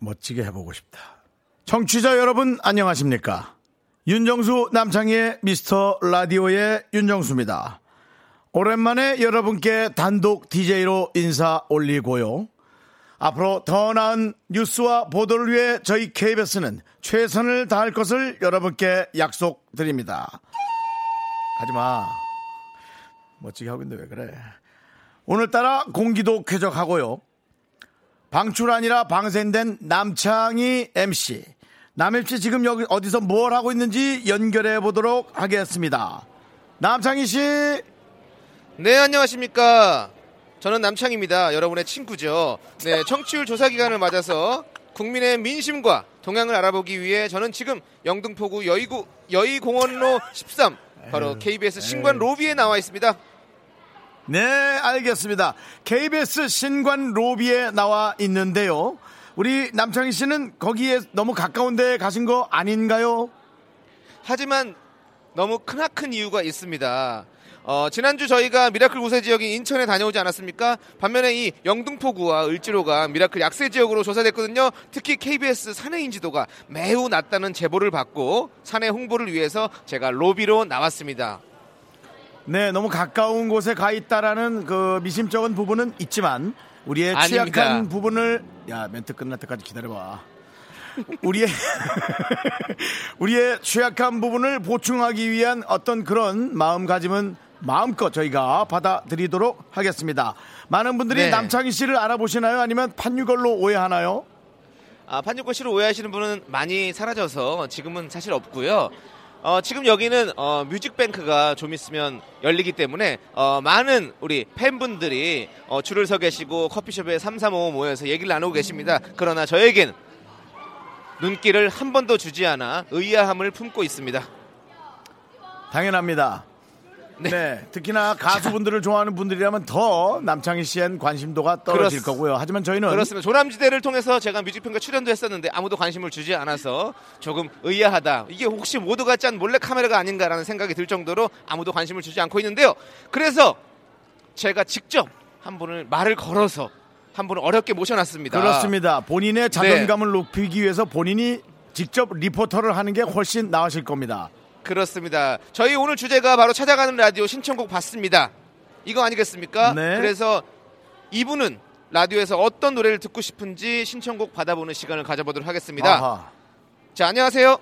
멋지게 해보고 싶다. 청취자 여러분 안녕하십니까? 윤정수 남창희의 미스터 라디오의 윤정수입니다. 오랜만에 여러분께 단독 DJ로 인사 올리고요. 앞으로 더 나은 뉴스와 보도를 위해 저희 KBS는 최선을 다할 것을 여러분께 약속드립니다. 하지마. 멋지게 하고 있는데 왜 그래. 오늘따라 공기도 쾌적하고요. 방출 아니라 방생된 남창희 MC. 남 MC 지금 여기 어디서 뭘 하고 있는지 연결해 보도록 하겠습니다. 남창희 씨. 네, 안녕하십니까. 저는 남창입니다. 여러분의 친구죠. 네, 청취율 조사 기간을 맞아서 국민의 민심과 동향을 알아보기 위해 저는 지금 영등포구 여의구 여의공원로 13 바로 KBS 신관 로비에 나와 있습니다. 네, 알겠습니다. KBS 신관 로비에 나와 있는데요. 우리 남창희 씨는 거기에 너무 가까운 데 가신 거 아닌가요? 하지만 너무 크나큰 이유가 있습니다. 어, 지난주 저희가 미라클 우세 지역인 인천에 다녀오지 않았습니까? 반면에 이 영등포구와 을지로가 미라클 약세 지역으로 조사됐거든요. 특히 KBS 사내 인지도가 매우 낮다는 제보를 받고 사내 홍보를 위해서 제가 로비로 나왔습니다. 네, 너무 가까운 곳에 가 있다라는 그 미심쩍은 부분은 있지만 우리의 아닙니다. 취약한 부분을 야 멘트 끝날 때까지 기다려봐. 우리의 우리의 취약한 부분을 보충하기 위한 어떤 그런 마음가짐은 마음껏 저희가 받아들이도록 하겠습니다. 많은 분들이 네. 남창희 씨를 알아보시나요? 아니면 판유걸로 오해하나요? 아, 판유권 씨를 오해하시는 분은 많이 사라져서 지금은 사실 없고요. 어, 지금 여기는 어, 뮤직뱅크가 좀 있으면 열리기 때문에 어, 많은 우리 팬분들이 어, 줄을 서 계시고 커피숍에 335 모여서 얘기를 나누고 계십니다. 그러나 저에겐 눈길을 한 번도 주지 않아 의아함을 품고 있습니다. 당연합니다. 네. 네. 특히나 가수분들을 좋아하는 분들이라면 더 남창희 씨엔 관심도가 떨어질 그렇습- 거고요. 하지만 저희는 그렇습니다. 조남지대를 통해서 제가 뮤직뱅크 출연도 했었는데 아무도 관심을 주지 않아서 조금 의아하다. 이게 혹시 모두가 짠 몰래 카메라가 아닌가라는 생각이 들 정도로 아무도 관심을 주지 않고 있는데요. 그래서 제가 직접 한 분을 말을 걸어서 한 분을 어렵게 모셔놨습니다. 그렇습니다. 네. 본인의 자존감을 높이기 위해서 본인이 직접 리포터를 하는 게 훨씬 나으실 겁니다. 그렇습니다. 저희 오늘 주제가 바로 찾아가는 라디오 신청곡 받습니다. 이거 아니겠습니까? 네. 그래서 이분은 라디오에서 어떤 노래를 듣고 싶은지 신청곡 받아보는 시간을 가져보도록 하겠습니다. 아하. 자, 안녕하세요.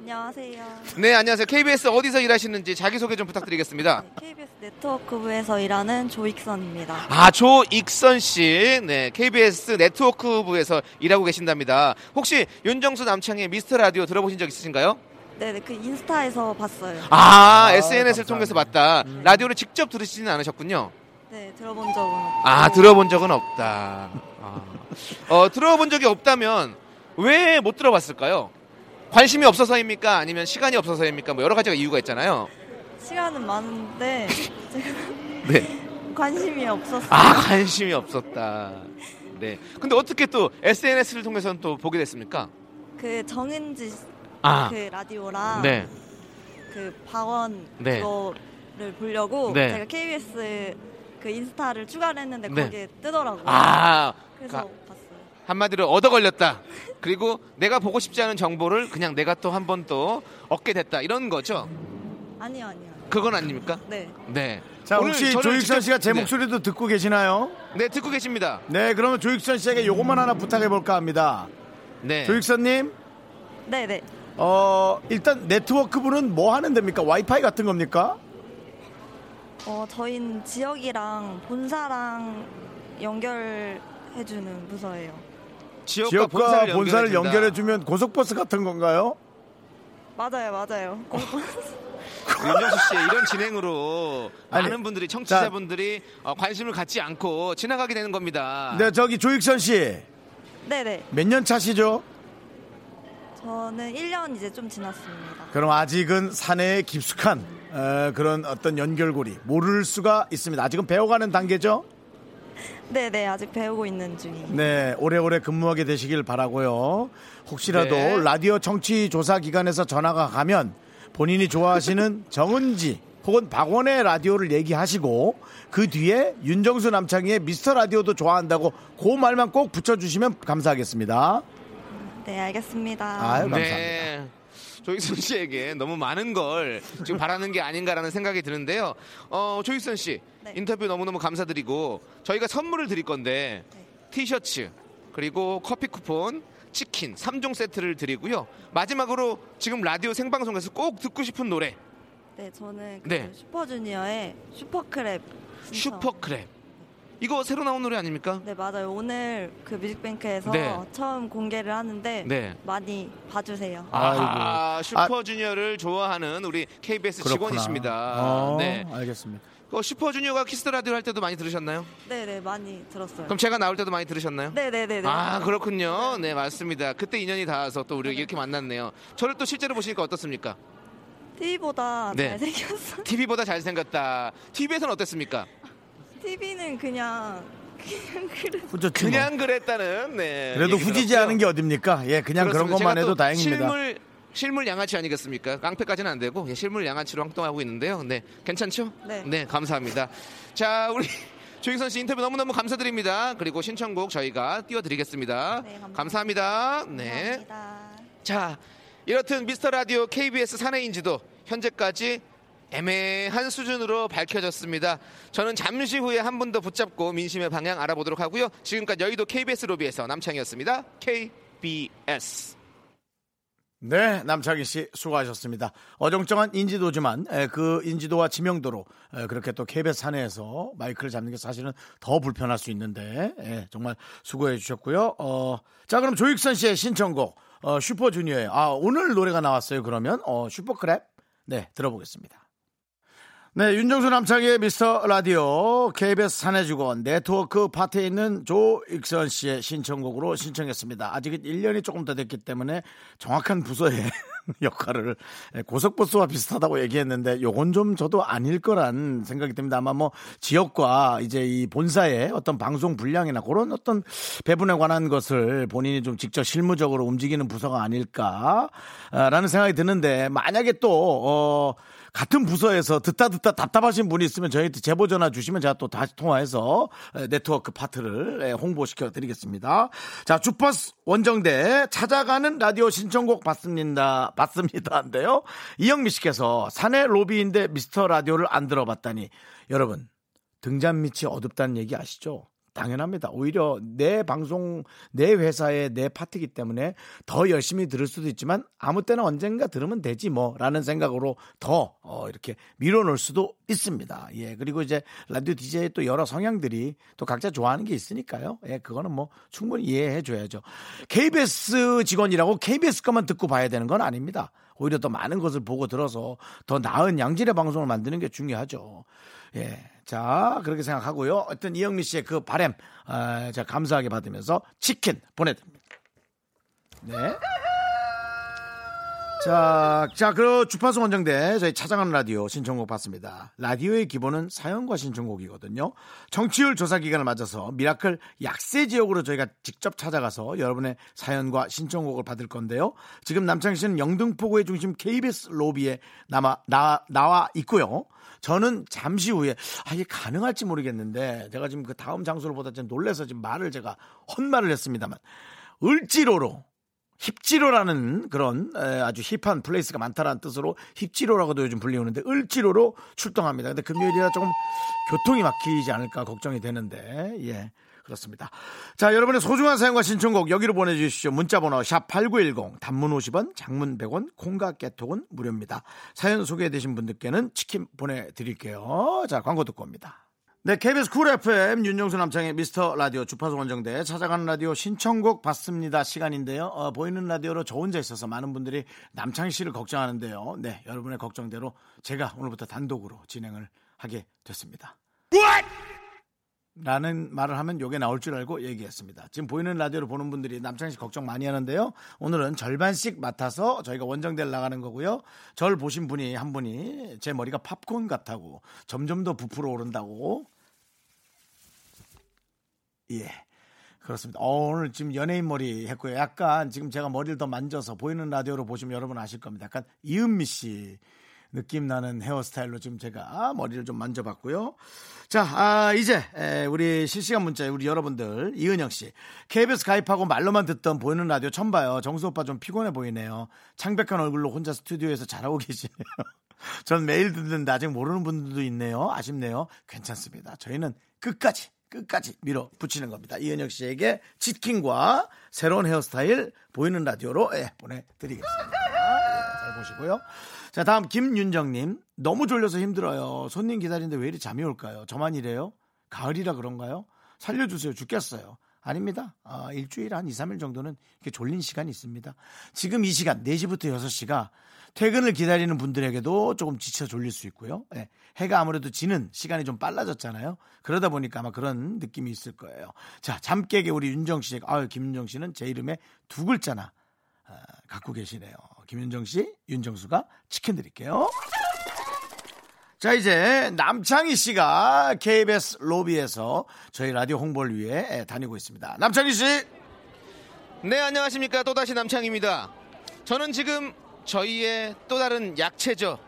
안녕하세요. 네, 안녕하세요. KBS 어디서 일하시는지 자기소개 좀 부탁드리겠습니다. KBS 네트워크부에서 일하는 조익선입니다. 아, 조익선 씨. 네, KBS 네트워크부에서 일하고 계신답니다. 혹시 윤정수 남창의 미스터 라디오 들어보신 적 있으신가요? 네, 그 인스타에서 봤어요. 아, SNS를 감사합니다. 통해서 봤다. 라디오를 직접 들으시지는 않으셨군요. 네, 들어본 적은 없고. 아, 들어본 적은 없다. 아. 어, 들어본 적이 없다면 왜 못 들어봤을까요? 관심이 없어서입니까? 아니면 시간이 없어서입니까? 뭐 여러 가지가 이유가 있잖아요. 시간은 많은데 제가 네. 관심이 없었어요. 아, 관심이 없었다. 네. 근데 어떻게 또 SNS를 통해서는 또 보게 됐습니까? 그 정은지 아, 그 라디오랑 네. 그 박원 네. 그거를 보려고 네. 제가 KBS 그 인스타를 추가를 했는데 네. 거기에 뜨더라고요. 아, 그래서 가- 봤어요. 한마디로 얻어 걸렸다. 그리고 내가 보고 싶지 않은 정보를 그냥 내가 또 한 번 또 얻게 됐다. 이런 거죠. 아니요, 아니요. 그건 아닙니까? 네. 네. 자, 오늘 혹시 조익선 씨가 제 네. 목소리도 듣고 계시나요? 네, 듣고 계십니다. 네, 그러면 조익선 씨에게 요것만 하나 부탁해 볼까 합니다. 네. 조익선님, 네, 네. 어, 일단 네트워크 부는 뭐 하는 데입니까? 와이파이 같은 겁니까? 어, 저희는 지역이랑 본사랑 연결해주는 부서예요. 지역과, 지역과 본사를, 본사를. 연결해주면 고속버스 같은 건가요? 맞아요, 맞아요. 윤정수 씨의 이런 진행으로 아니, 많은 분들이 청취자분들이 어, 관심을 갖지 않고 지나가게 되는 겁니다. 네, 저기 조익선 씨. 네네. 몇 년 차시죠? 저는 1년 이제 좀 지났습니다. 그럼 아직은 사내에 깊숙한 어, 그런 어떤 연결고리 모를 수가 있습니다. 아직은 배워가는 단계죠? 네네. 아직 배우고 있는 중이에요. 네, 오래오래 근무하게 되시길 바라고요. 혹시라도 네. 라디오 청취 조사 기관에서 전화가 가면 본인이 좋아하시는 정은지 혹은 박원의 라디오를 얘기하시고 그 뒤에 윤정수 남창희의 미스터 라디오도 좋아한다고 그 말만 꼭 붙여주시면 감사하겠습니다. 네, 알겠습니다. 아유, 감사합니다. 네. 조익선 씨에게 너무 많은 걸 지금 바라는 게 아닌가라는 생각이 드는데요. 어, 조익선 씨 네. 인터뷰 너무너무 감사드리고 저희가 선물을 드릴 건데 네. 티셔츠 그리고 커피 쿠폰 치킨 3종 세트를 드리고요. 마지막으로 지금 라디오 생방송에서 꼭 듣고 싶은 노래 네, 저는 그 네. 슈퍼주니어의 Super Clap. 신청. Super Clap 이거 새로 나온 노래 아닙니까? 네, 맞아요. 오늘 그 뮤직뱅크에서 네. 처음 공개를 하는데 네. 많이 봐주세요. 아, 슈퍼주니어를 좋아하는 우리 KBS 그렇구나. 직원이십니다. 어, 네. 알겠습니다. 그 슈퍼주니어가 키스 라디오 할 때도 많이 들으셨나요? 네네, 많이 들었어요. 그럼 제가 나올 때도 많이 들으셨나요? 네네네네. 아 그렇군요. 네 맞습니다. 그때 인연이 닿아서 또 우리 이렇게 만났네요. 저를 또 실제로 보시니까 어떻습니까? TV보다 네. 잘생겼어. TV보다 잘생겼다. TV에서는 어땠습니까? TV는 그냥 그냥 그래. 후졌지 뭐. 그냥 그랬다는. 네. 그래도 얘기 후지지 들었고요. 않은 게 어딥니까? 예, 그냥 그런 그렇습니다. 것만 제가 해도 또 다행입니다. 실물 실물 양아치 아니겠습니까? 깡패까지는 안 되고 예, 실물 양아치로 활동하고 있는데요. 네, 괜찮죠? 네. 감사합니다. 자, 우리 조익선 씨 인터뷰 너무너무 감사드립니다. 그리고 신청곡 저희가 띄워드리겠습니다. 네, 감사합니다. 감사합니다. 네. 감사합니다. 자, 이렇듯 미스터 라디오 KBS 사내인지도 현재까지 애매한 수준으로 밝혀졌습니다. 저는 잠시 후에 한 분 더 붙잡고 민심의 방향 알아보도록 하고요. 지금까지 여의도 KBS 로비에서 남창이었습니다. KBS. 네, 남창희 씨 수고하셨습니다. 어정쩡한 인지도지만 에, 그 인지도와 지명도로 에, 그렇게 또 KBS 사내에서 마이크를 잡는 게 사실은 더 불편할 수 있는데 에, 정말 수고해 주셨고요. 어, 자 그럼 조익선 씨의 신청곡 어, 슈퍼주니어의 아 오늘 노래가 나왔어요. 그러면 어, Super Clap 네 들어보겠습니다. 네, 윤정수 남창희의 미스터 라디오 KBS 사내주건 네트워크 파트에 있는 조익선 씨의 신청곡으로 신청했습니다. 아직은 1년이 조금 더 됐기 때문에 정확한 부서의 역할을 고속버스와 비슷하다고 얘기했는데 요건 좀 저도 아닐 거란 생각이 듭니다. 아마 뭐 지역과 이제 이 본사의 어떤 방송 분량이나 그런 어떤 배분에 관한 것을 본인이 좀 직접 실무적으로 움직이는 부서가 아닐까라는 생각이 드는데 만약에 또 어, 같은 부서에서 듣다 듣다 답답하신 분이 있으면 저희한테 제보 전화 주시면 제가 또 다시 통화해서 에, 네트워크 파트를 에, 홍보시켜 드리겠습니다. 자, 주퍼스 원정대 찾아가는 라디오 신청곡 받습니다. 받습니다인데요. 이영미 씨께서 사내 로비인데 미스터 라디오를 안 들어봤다니 여러분 등잔 밑이 어둡다는 얘기 아시죠? 당연합니다. 오히려 내 방송, 내 회사의 내 파트이기 때문에 더 열심히 들을 수도 있지만 아무 때나 언젠가 들으면 되지 뭐 라는 생각으로 더 어, 이렇게 밀어놓을 수도 있습니다. 예. 그리고 이제 라디오 DJ의 또 여러 성향들이 또 각자 좋아하는 게 있으니까요. 예. 그거는 뭐 충분히 이해해 줘야죠. KBS 직원이라고 KBS 것만 듣고 봐야 되는 건 아닙니다. 오히려 더 많은 것을 보고 들어서 더 나은 양질의 방송을 만드는 게 중요하죠. 예. 자, 그렇게 생각하고요. 어떤 이영미 씨의 그 바램, 아, 제가 감사하게 받으면서 치킨 보내드립니다. 네. 자, 자, 그 주파수 원정대 저희 찾아가는 라디오 신청곡 받습니다. 라디오의 기본은 사연과 신청곡이거든요. 청취율 조사 기간을 맞아서 미라클 약세 지역으로 저희가 직접 찾아가서 여러분의 사연과 신청곡을 받을 건데요. 지금 남창희 씨는 영등포구의 중심 KBS 로비에 남아 나, 나와 있고요. 저는 잠시 후에 아 이게 가능할지 모르겠는데 제가 지금 그 다음 장소를 보다 좀 놀래서 지금 말을 제가 헛말을 했습니다만 을지로로 힙지로라는 그런 에, 아주 hip한 place가 많다라는 뜻으로 힙지로라고도 요즘 불리우는데 을지로로 출동합니다. 근데 금요일이라 조금 교통이 막히지 않을까 걱정이 되는데 예. 그렇습니다. 자, 여러분의 소중한 사연과 신청곡 여기로 보내주십시오. 문자번호 샵 8910 단문 50원, 장문 100원, 콩과 깨톡은 무료입니다. 사연 소개되신 분들께는 치킨 보내드릴게요. 자, 광고 듣고 옵니다. 네, KBS Cool FM 윤정수 남창희의 미스터 라디오 주파수 원정대 찾아가는 라디오 신청곡 받습니다 시간인데요. 어, 보이는 라디오로 저 혼자 있어서 많은 분들이 남창희 씨를 걱정하는데요. 네, 여러분의 걱정대로 제가 오늘부터 단독으로 진행을 하게 됐습니다. 라는 말을 하면 요게 나올 줄 알고 얘기했습니다. 지금 보이는 라디오를 보는 분들이 남창희 씨 걱정 많이 하는데요. 오늘은 절반씩 맡아서 저희가 원정대를 나가는 거고요. 절 보신 분이 한 분이 제 머리가 팝콘 같다고 점점 더 부풀어 오른다고. 예. 그렇습니다. 어, 오늘 지금 연예인 머리 했고요. 약간 지금 제가 머리를 더 만져서 보이는 라디오로 보시면 여러분 아실 겁니다. 약간 이은미 씨 느낌 나는 헤어스타일로 지금 제가 머리를 좀 만져봤고요. 자, 아, 이제 에, 우리 실시간 문자에 우리 여러분들 이은영 씨 KBS 가입하고 말로만 듣던 보이는 라디오 처음 봐요. 정수 오빠 좀 피곤해 보이네요. 창백한 얼굴로 혼자 스튜디오에서 잘하고 계시네요. 전 매일 듣는데 아직 모르는 분들도 있네요. 아쉽네요. 괜찮습니다. 저희는 끝까지 끝까지 밀어 붙이는 겁니다. 이은혁 씨에게 치킨과 새로운 헤어스타일 보이는 라디오로 예, 보내드리겠습니다. 예, 잘 보시고요. 자, 다음 김윤정님. 너무 졸려서 힘들어요. 손님 기다리는데 왜 이리 잠이 올까요? 저만 이래요? 가을이라 그런가요? 살려주세요. 죽겠어요. 아닙니다. 아, 일주일 한 2, 3일 정도는 이렇게 졸린 시간이 있습니다. 지금 이 시간, 4시부터 6시가 퇴근을 기다리는 분들에게도 조금 지쳐 졸릴 수 있고요. 예, 해가 아무래도 지는 시간이 좀 빨라졌잖아요. 그러다 보니까 아마 그런 느낌이 있을 거예요. 자, 잠 깨게 우리 윤정 씨, 아유, 김윤정 씨는 제 이름에 두 글자나 아, 갖고 계시네요. 김윤정 씨, 윤정수가 치킨 드릴게요. 자, 이제 남창희 씨가 KBS 로비에서 저희 라디오 홍보를 위해 다니고 있습니다. 남창희 씨! 네, 안녕하십니까. 또다시 남창입니다. 저는 지금 저희의 또 다른 약체죠.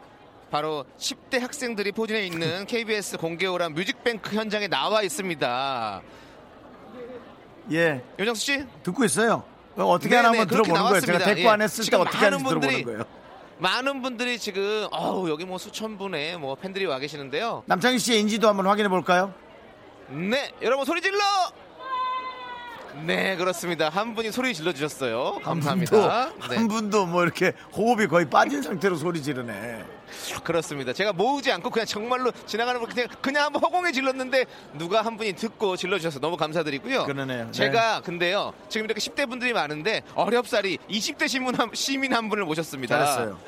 바로 10대 학생들이 포진해 있는 KBS 공개오란 뮤직뱅크 현장에 나와 있습니다. 예, 윤정수 씨, 듣고 있어요. 어떻게 네, 하나 네, 한번 그렇게 들어보는 거예요. 제가. 대꾸 안 예. 했을 때 어떻게 하는지 들어보는 분들이 거예요. 많은 분들이 지금 어우 여기 뭐 수천 분의 뭐 팬들이 와 계시는데요. 남창희 씨의 인지도 한번 확인해 볼까요? 네, 여러분 소리 질러! 네, 그렇습니다. 한 분이 소리 질러 주셨어요. 감사합니다. 한 분도, 네, 한 분도 뭐 이렇게 호흡이 거의 빠진 상태로 소리 지르네. 그렇습니다. 제가 모으지 않고 그냥 정말로 지나가는 분 그냥 그냥 한번 허공에 질렀는데 누가 한 분이 듣고 질러 주셔서 너무 감사드리고요. 그러네요. 네. 제가 근데요. 지금 이렇게 10대 분들이 많은데 어렵사리 20대 시민 한, 시민 한 분을 모셨습니다. 잘했어요.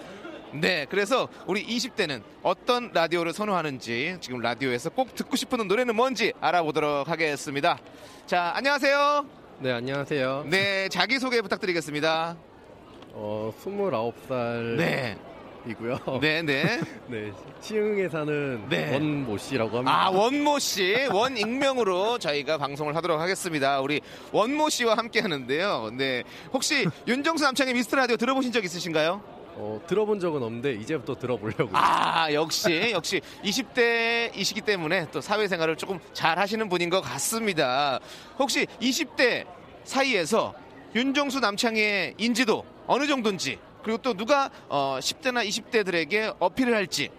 네, 그래서 우리 20대는 어떤 라디오를 선호하는지 지금 라디오에서 꼭 듣고 싶은 노래는 뭔지 알아보도록 하겠습니다. 자, 안녕하세요. 네, 안녕하세요. 네, 자기 소개 부탁드리겠습니다. 어, 29살 이고요. 네, 네, 네. 네, 시흥에 사는 네. 원모 씨라고 합니다. 아, 원모 씨, 원 익명으로 저희가 방송을 하도록 하겠습니다. 우리 원모 씨와 함께 하는데요. 네. 혹시 윤정수 남창의 미스터 라디오 들어보신 적 있으신가요? 어, 들어본 적은 없는데 이제부터 들어보려고요. 아, 역시, 역시 20대이시기 때문에 또 사회생활을 조금 잘 하시는 분인 것 같습니다. 혹시 20대 사이에서 윤정수 남창의 인지도 어느 정도인지 그리고 또 누가 어, 10대나 20대들에게 어필을 할지.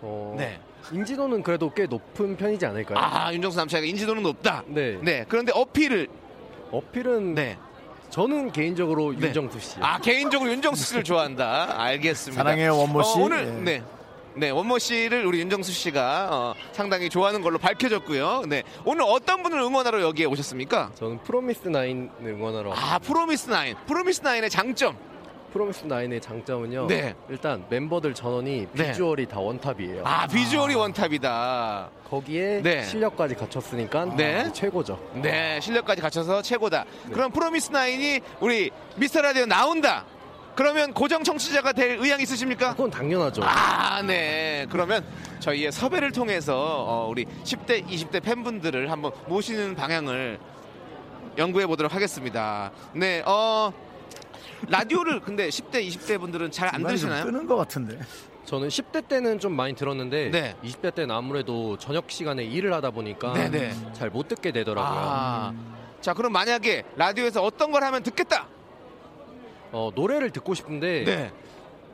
어, 네. 인지도는 그래도 꽤 높은 편이지 않을까요? 아, 윤정수 남창의 인지도는 높다. 네. 네. 그런데 어필을 어필은 네. 저는 개인적으로 네. 윤정수 씨. 아 개인적으로 윤정수 씨를 좋아한다. 알겠습니다. 사랑해요, 원모 씨. 어, 오늘 예. 네. 네, 원모 씨를 우리 윤정수 씨가 어, 상당히 좋아하는 걸로 밝혀졌고요. 네, 오늘 어떤 분을 응원하러 여기에 오셨습니까? 저는 프로미스 나인 응원하러 왔습니다. 아, 프로미스 나인. 프로미스 나인의 장점. 프로미스 나인의 장점은요. 네. 일단 멤버들 전원이 네. 비주얼이 다 one top이에요. 아, 비주얼이 one top이다. 거기에 네. 실력까지 갖췄으니까 네. 최고죠. 네, 실력까지 갖춰서 최고다. 그럼 프로미스 나인이 우리 미스터 라디오 나온다. 그러면 고정 청취자가 될 의향 있으십니까? 그건 당연하죠. 아, 네. 그러면 저희의 섭외를 통해서 어, 우리 10대, 20대 팬분들을 한번 모시는 방향을 연구해 보도록 하겠습니다. 네, 어, 라디오를 근데 10대, 20대 분들은 잘 안 들으시나요? 뜨는 것 같은데. 저는 10대 때는 좀 많이 들었는데 네. 20대 때는 아무래도 저녁 시간에 일을 하다 보니까 네네. 잘못 듣게 되더라고요. 아, 자, 그럼 만약에 라디오에서 어떤 걸 하면 듣겠다. 어, 노래를 듣고 싶은데 네.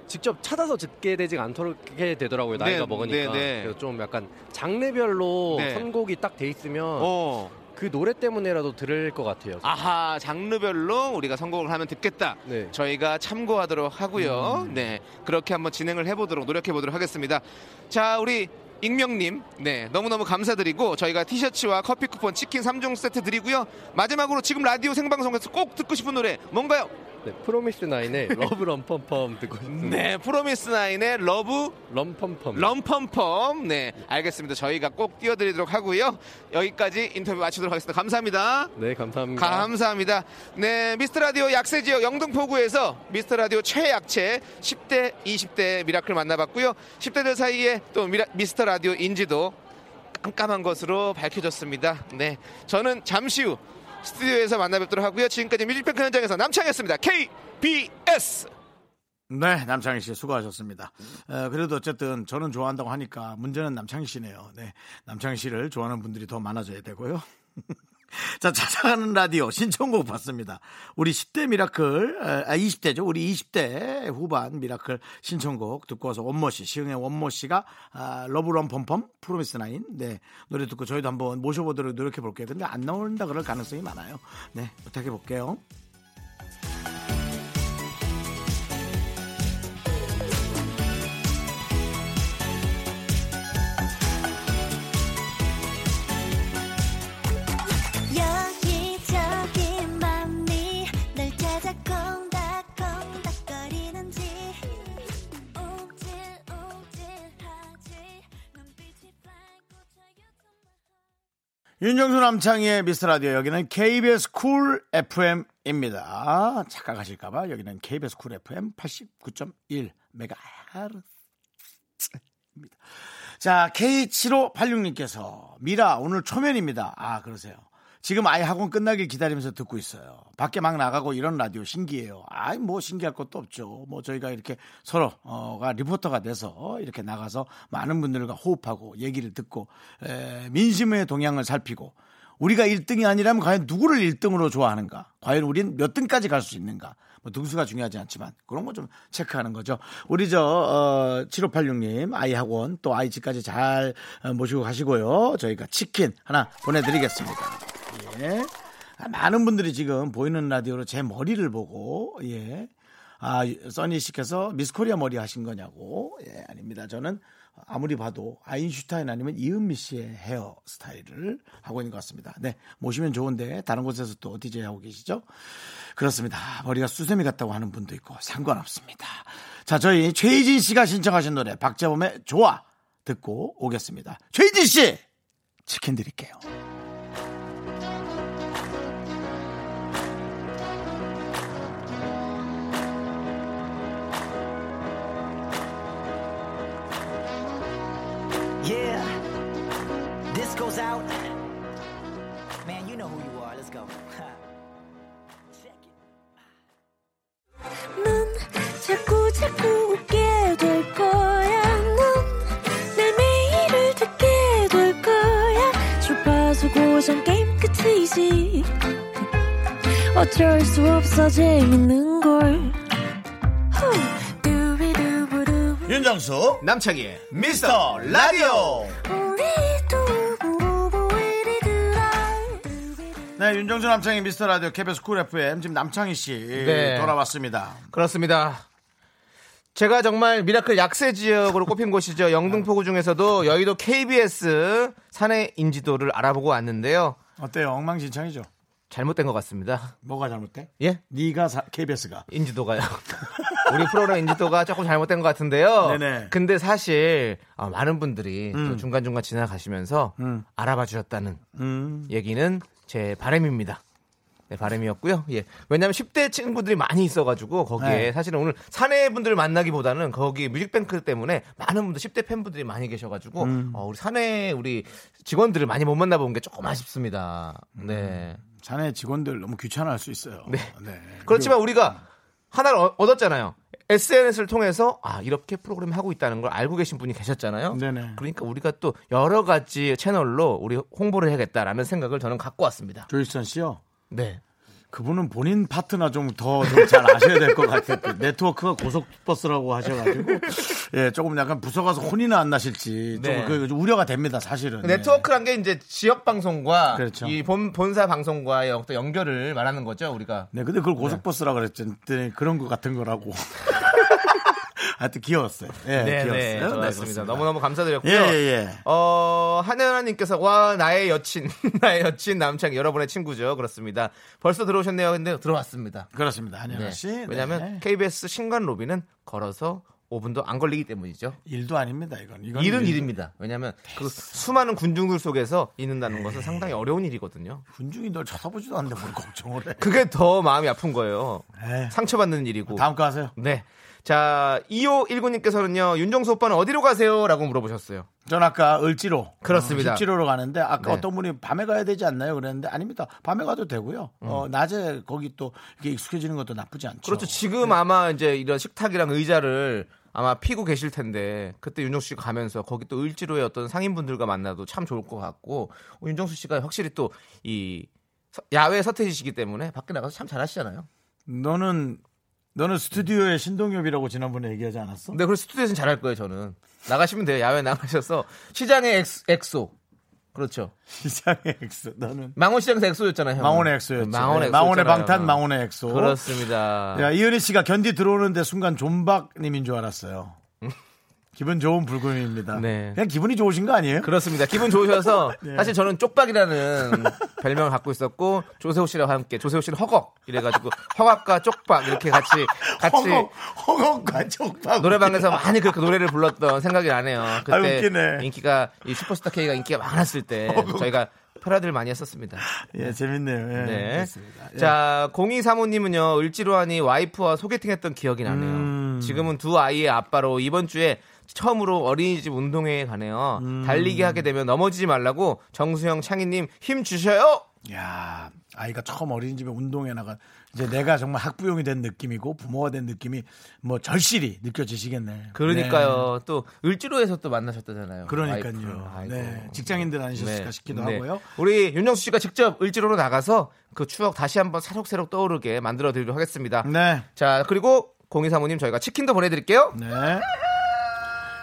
직접 찾아서 듣게 되지 않게 되더라고요. 나이가 네, 먹으니까. 네, 네. 그래서 좀 약간 장르별로 네. 선곡이 딱 돼 있으면 어. 그 노래 때문에라도 들을 것 같아요. 아하, 장르별로 우리가 선곡을 하면 듣겠다. 네. 저희가 참고하도록 하고요. 네, 그렇게 한번 진행을 해보도록 노력해 보도록 하겠습니다. 자, 우리 익명님, 네, 너무너무 감사드리고 저희가 티셔츠와 커피 쿠폰, 치킨 3종 세트 드리고요. 마지막으로 지금 라디오 생방송에서 꼭 듣고 싶은 노래 뭔가요? 네, 프로미스 나인의 Love Rumpumpum 듣고 싶습니다. 네, 프로미스 나인의 Love Rumpumpum. Rumpumpum. 네, 알겠습니다. 저희가 꼭 띄워드리도록 하고요. 여기까지 인터뷰 마치도록 하겠습니다. 감사합니다. 네, 감사합니다. 감사합니다. 네, 미스터 라디오 약세 지역 영등포구에서 미스터 라디오 최약체 10대, 20대 미라클 만나봤고요. 10대들 사이에 또 미라, 미스터 라디오 인지도 깜깜한 것으로 밝혀졌습니다. 네, 저는 잠시 후 스튜디오에서 만나 뵙도록 하고요. 지금까지 뮤직뱅크 현장에서 남창희였습니다. KBS. 네, 남창희 씨 수고하셨습니다. 어, 그래도 어쨌든 저는 좋아한다고 하니까 문제는 남창희 씨네요. 네, 남창희 씨를 좋아하는 분들이 더 많아져야 되고요. 자, 찾아가는 라디오 신청곡 받습니다. 우리 10대 미라클, 아, 20대죠. 우리 20대 후반 미라클 신청곡 듣고 와서 원모 씨, 시흥의 원모 씨가 아, Love Rumpumpum, 프로미스 나인, 네, 노래 듣고 저희도 한번 모셔보도록 노력해 볼게요. 근데 안 나온다 그럴 가능성이 많아요. 네, 부탁해 볼게요. 윤정수 남창희의 미스터 라디오 여기는 KBS Cool FM입니다. 착각하실까봐 여기는 KBS Cool FM 89.1 메가헤르츠입니다. 자, K7586님께서 미라 오늘 초면입니다. 아, 그러세요. 지금 아이 학원 끝나길 기다리면서 듣고 있어요. 밖에 막 나가고 이런 라디오 신기해요. 아이, 뭐 신기할 것도 없죠. 뭐 저희가 이렇게 서로가 리포터가 돼서 이렇게 나가서 많은 분들과 호흡하고 얘기를 듣고 에, 민심의 동향을 살피고 우리가 1등이 아니라면 과연 누구를 1등으로 좋아하는가? 과연 우린 몇 등까지 갈 수 있는가? 뭐 등수가 중요하지 않지만 그런 거 좀 체크하는 거죠. 우리 저 어, 7586님 아이 학원 또 아이 집까지 잘 어, 모시고 가시고요. 저희가 치킨 하나 보내드리겠습니다. 예. 아, 많은 분들이 지금 보이는 라디오로 제 머리를 보고 예. 아, 써니 씨께서 미스코리아 머리 하신 거냐고. 예, 아닙니다. 저는 아무리 봐도 아인슈타인 아니면 이은미 씨의 헤어 스타일을 하고 있는 것 같습니다. 네, 모시면 좋은데 다른 곳에서 또 DJ 하고 계시죠? 그렇습니다. 머리가 수세미 같다고 하는 분도 있고 상관없습니다. 자, 저희 최희진 씨가 신청하신 노래 박재범의 좋아 듣고 오겠습니다. 최희진 씨 치킨 드릴게요. 자꾸 웃게 될 거야. 넌 내 매일을 듣게 될 거야. 주파수 고정 게임 끝이지. 어쩔 수 없어 재밌는 걸. 윤정수 남창희의 미스터 라디오. 네, 윤정수 남창희 미스터 라디오 KBS Cool FM 지금 남창희 씨 네. 돌아왔습니다. 그렇습니다. 제가 정말 미라클 약세 지역으로 꼽힌 곳이죠. 영등포구 중에서도 여의도 KBS 사내 인지도를 알아보고 왔는데요. 어때요? 엉망진창이죠? 잘못된 것 같습니다. 뭐가 잘못돼? 예? 네가 KBS가 인지도가요. 우리 프로그램 인지도가 조금 잘못된 것 같은데요. 네네. 근데 사실 어, 많은 분들이 음. 또 중간중간 지나가시면서 음. 알아봐 주셨다는 음. 얘기는 제 바람입니다. 네, 바람이었고요. 예. 왜냐하면 10대 친구들이 많이 있어가지고 거기에 네. 사실은 오늘 사내 분들을 만나기보다는 거기 뮤직뱅크 때문에 많은 분들 10대 팬분들이 많이 계셔가지고 음. 어, 우리 사내 우리 직원들을 많이 못 만나본 게 조금 아쉽습니다. 네. 자네 직원들 너무 귀찮아할 수 있어요. 네. 네. 그렇지만 우리가 하나를 얻- 얻었잖아요. SNS를 통해서 아 이렇게 프로그램 하고 있다는 걸 알고 계신 분이 계셨잖아요. 네네. 그러니까 우리가 또 여러 가지 채널로 우리 홍보를 해야겠다라는 생각을 저는 갖고 왔습니다. 조일선 씨요. 네. 그분은 본인 파트너 좀더좀잘 아셔야 될 것 같아요. 그 네트워크가 고속버스라고 하셔가지고 예 조금 약간 부서가서 혼이나 안 나실지 네. 좀그 우려가 됩니다. 사실은. 네트워크란 게 이제 지역 방송과 그렇죠. 이 본, 본사 방송과의 어떤 연결을 말하는 거죠, 우리가. 네, 근데 그걸 고속버스라 그랬더니 그런 것 같은 거라고. 하여튼 귀여웠어요. 예, 네, 귀여웠어요. 네, 네, 좋았습니다. 그렇습니다. 너무너무 감사드렸고요. 예, 예, 예. 어, 한혜연님께서, 와, 나의 여친, 나의 여친 남창, 여러분의 친구죠. 그렇습니다. 벌써 들어오셨네요. 근데 들어왔습니다. 그렇습니다. 한현아 네. 씨. 왜냐면 네. KBS 신관 로비는 걸어서 5분도 안 걸리기 때문이죠. 일도 아닙니다, 이건. 이건 일은 일- 일입니다. 왜냐하면 그 수많은 군중들 속에서 있는다는 것은 상당히 어려운 일이거든요. 군중이 널 쳐다보지도 않는데 뭘 걱정을 해. 그게 더 마음이 아픈 거예요. 에이. 상처받는 일이고. 다음 거 하세요. 네. 자, 2519님께서는요, 윤정수 오빠는 어디로 가세요? 라고 물어보셨어요. 전 아까 을지로. 그렇습니다. 어, 십지로로 가는데 아까 네. 어떤 분이 밤에 가야 되지 않나요? 그랬는데 아닙니다. 밤에 가도 되고요. 음. 어, 낮에 거기 또 이게 익숙해지는 것도 나쁘지 않죠. 그렇죠. 지금 아마 이제 이런 식탁이랑 의자를 아마 피고 계실 텐데 그때 윤정수 씨가 가면서 거기 또 을지로의 어떤 상인분들과 만나도 참 좋을 것 같고 어, 윤정수 씨가 확실히 또 이 야외 서태지시기 때문에 밖에 나가서 참 잘하시잖아요. 너는 너는 스튜디오의 신동엽이라고 지난번에 얘기하지 않았어? 근데 그래서 스튜디오에서는 잘할 거예요, 저는. 나가시면 돼요. 야외 나가셔서 시장의 엑스, 엑소. 그렇죠. 시장의 엑소. 너는 망원 시장에서 엑소였잖아요. 형은. 망원의 엑소였지. 망원의 네. 망원의 방탄, 망원의 엑소. 그렇습니다. 야, 이은희 씨가 견디 들어오는데 순간 존박님인 줄 알았어요. 기분 좋은 불금입니다. 네. 그냥 기분이 좋으신 거 아니에요? 그렇습니다. 기분 좋으셔서 네. 사실 저는 쪽박이라는 별명을 갖고 있었고 조세호 씨랑 함께 조세호 씨는 허걱 이래가지고 허각과 쪽박 이렇게 같이 같이 허걱, 허걱 과 쪽박. 노래방에서 많이 그렇게 노래를 불렀던 생각이 나네요. 그때 아, 웃기네. 인기가 이 슈퍼스타 K가 인기가 많았을 때 저희가 패러디를 많이 했었습니다. 예, 재밌네요. 예, 네. 예. 자, 0235님은요, 을지로하니 와이프와 소개팅 했던 기억이 나네요. 음. 지금은 두 아이의 아빠로 이번 주에 처음으로 어린이집 운동회에 가네요. 음. 달리기 하게 되면 넘어지지 말라고 정수영 창희님 힘 주셔요! 야, 아이가 처음 어린이집에 운동에 나가 이제 내가 정말 학부용이 된 느낌이고 부모가 된 느낌이 뭐 절실히 느껴지시겠네. 그러니까요. 또 을지로에서 또 만나셨다잖아요. 그러니까요. 아이고. 네, 직장인들 아니셨을까 네. 싶기도 네. 하고요. 우리 윤정수 씨가 직접 을지로로 나가서 그 추억 다시 한번 새록새록 떠오르게 만들어 드리도록 하겠습니다. 네. 자, 그리고 0235님 저희가 치킨도 보내드릴게요. 네.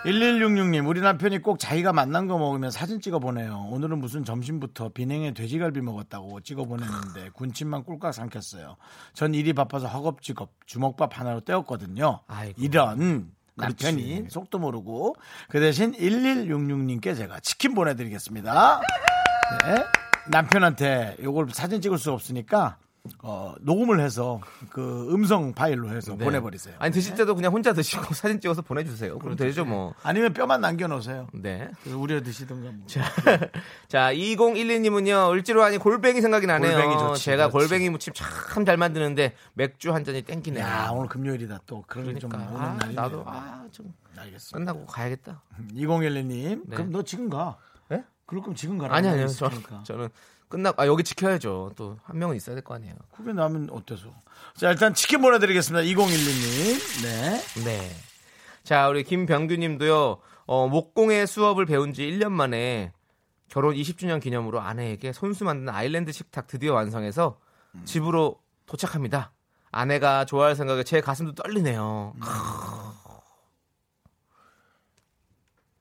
1166님, 우리 남편이 꼭 자기가 만난 거 먹으면 사진 찍어 보내요. 오늘은 무슨 점심부터 비냉에 돼지갈비 먹었다고 찍어 보냈는데 군침만 꿀꺽 삼켰어요. 전 일이 바빠서 허겁지겁 주먹밥 하나로 때웠거든요. 아이고. 이런 남편이 그렇지. 속도 모르고 그 대신 1166님께 제가 치킨 보내드리겠습니다. 네. 남편한테 요걸 사진 찍을 수 없으니까 어, 녹음을 해서 그 음성 파일로 해서 네. 보내버리세요. 아니 드실 때도 그냥 혼자 드시고 사진 찍어서 보내주세요. 그럼 되죠 뭐. 아니면 뼈만 남겨놓으세요. 네. 그래서 우려 드시던가. 뭐. 자, 2012님은요, 을지로 하니 골뱅이 생각이 나네요. 골뱅이 좋지, 제가 그렇지. 골뱅이 무침 참 잘 만드는데 맥주 한 잔이 땡기네요. 야 오늘 금요일이다 또 그런 게좀 그러니까 오는 아, 날이네. 나도 아, 좀 알겠습니다. 끝나고 가야겠다. 2012님 네. 그럼 너 지금 가. 예? 그럴 거면 지금 가라. 아니 아니요. 저는. 저는 끝나고 아 여기 지켜야죠. 또 한 명은 있어야 될 거 아니에요. 후배 나면 어때서? 자 일단 치킨 보내드리겠습니다. 2012님. 네. 네. 자, 우리 김병규 님도요, 어, 목공의 수업을 배운 지 1년 만에 결혼 20주년 기념으로 아내에게 손수 만든 아일랜드 식탁 드디어 완성해서 집으로 도착합니다. 아내가 좋아할 생각에 제 가슴도 떨리네요.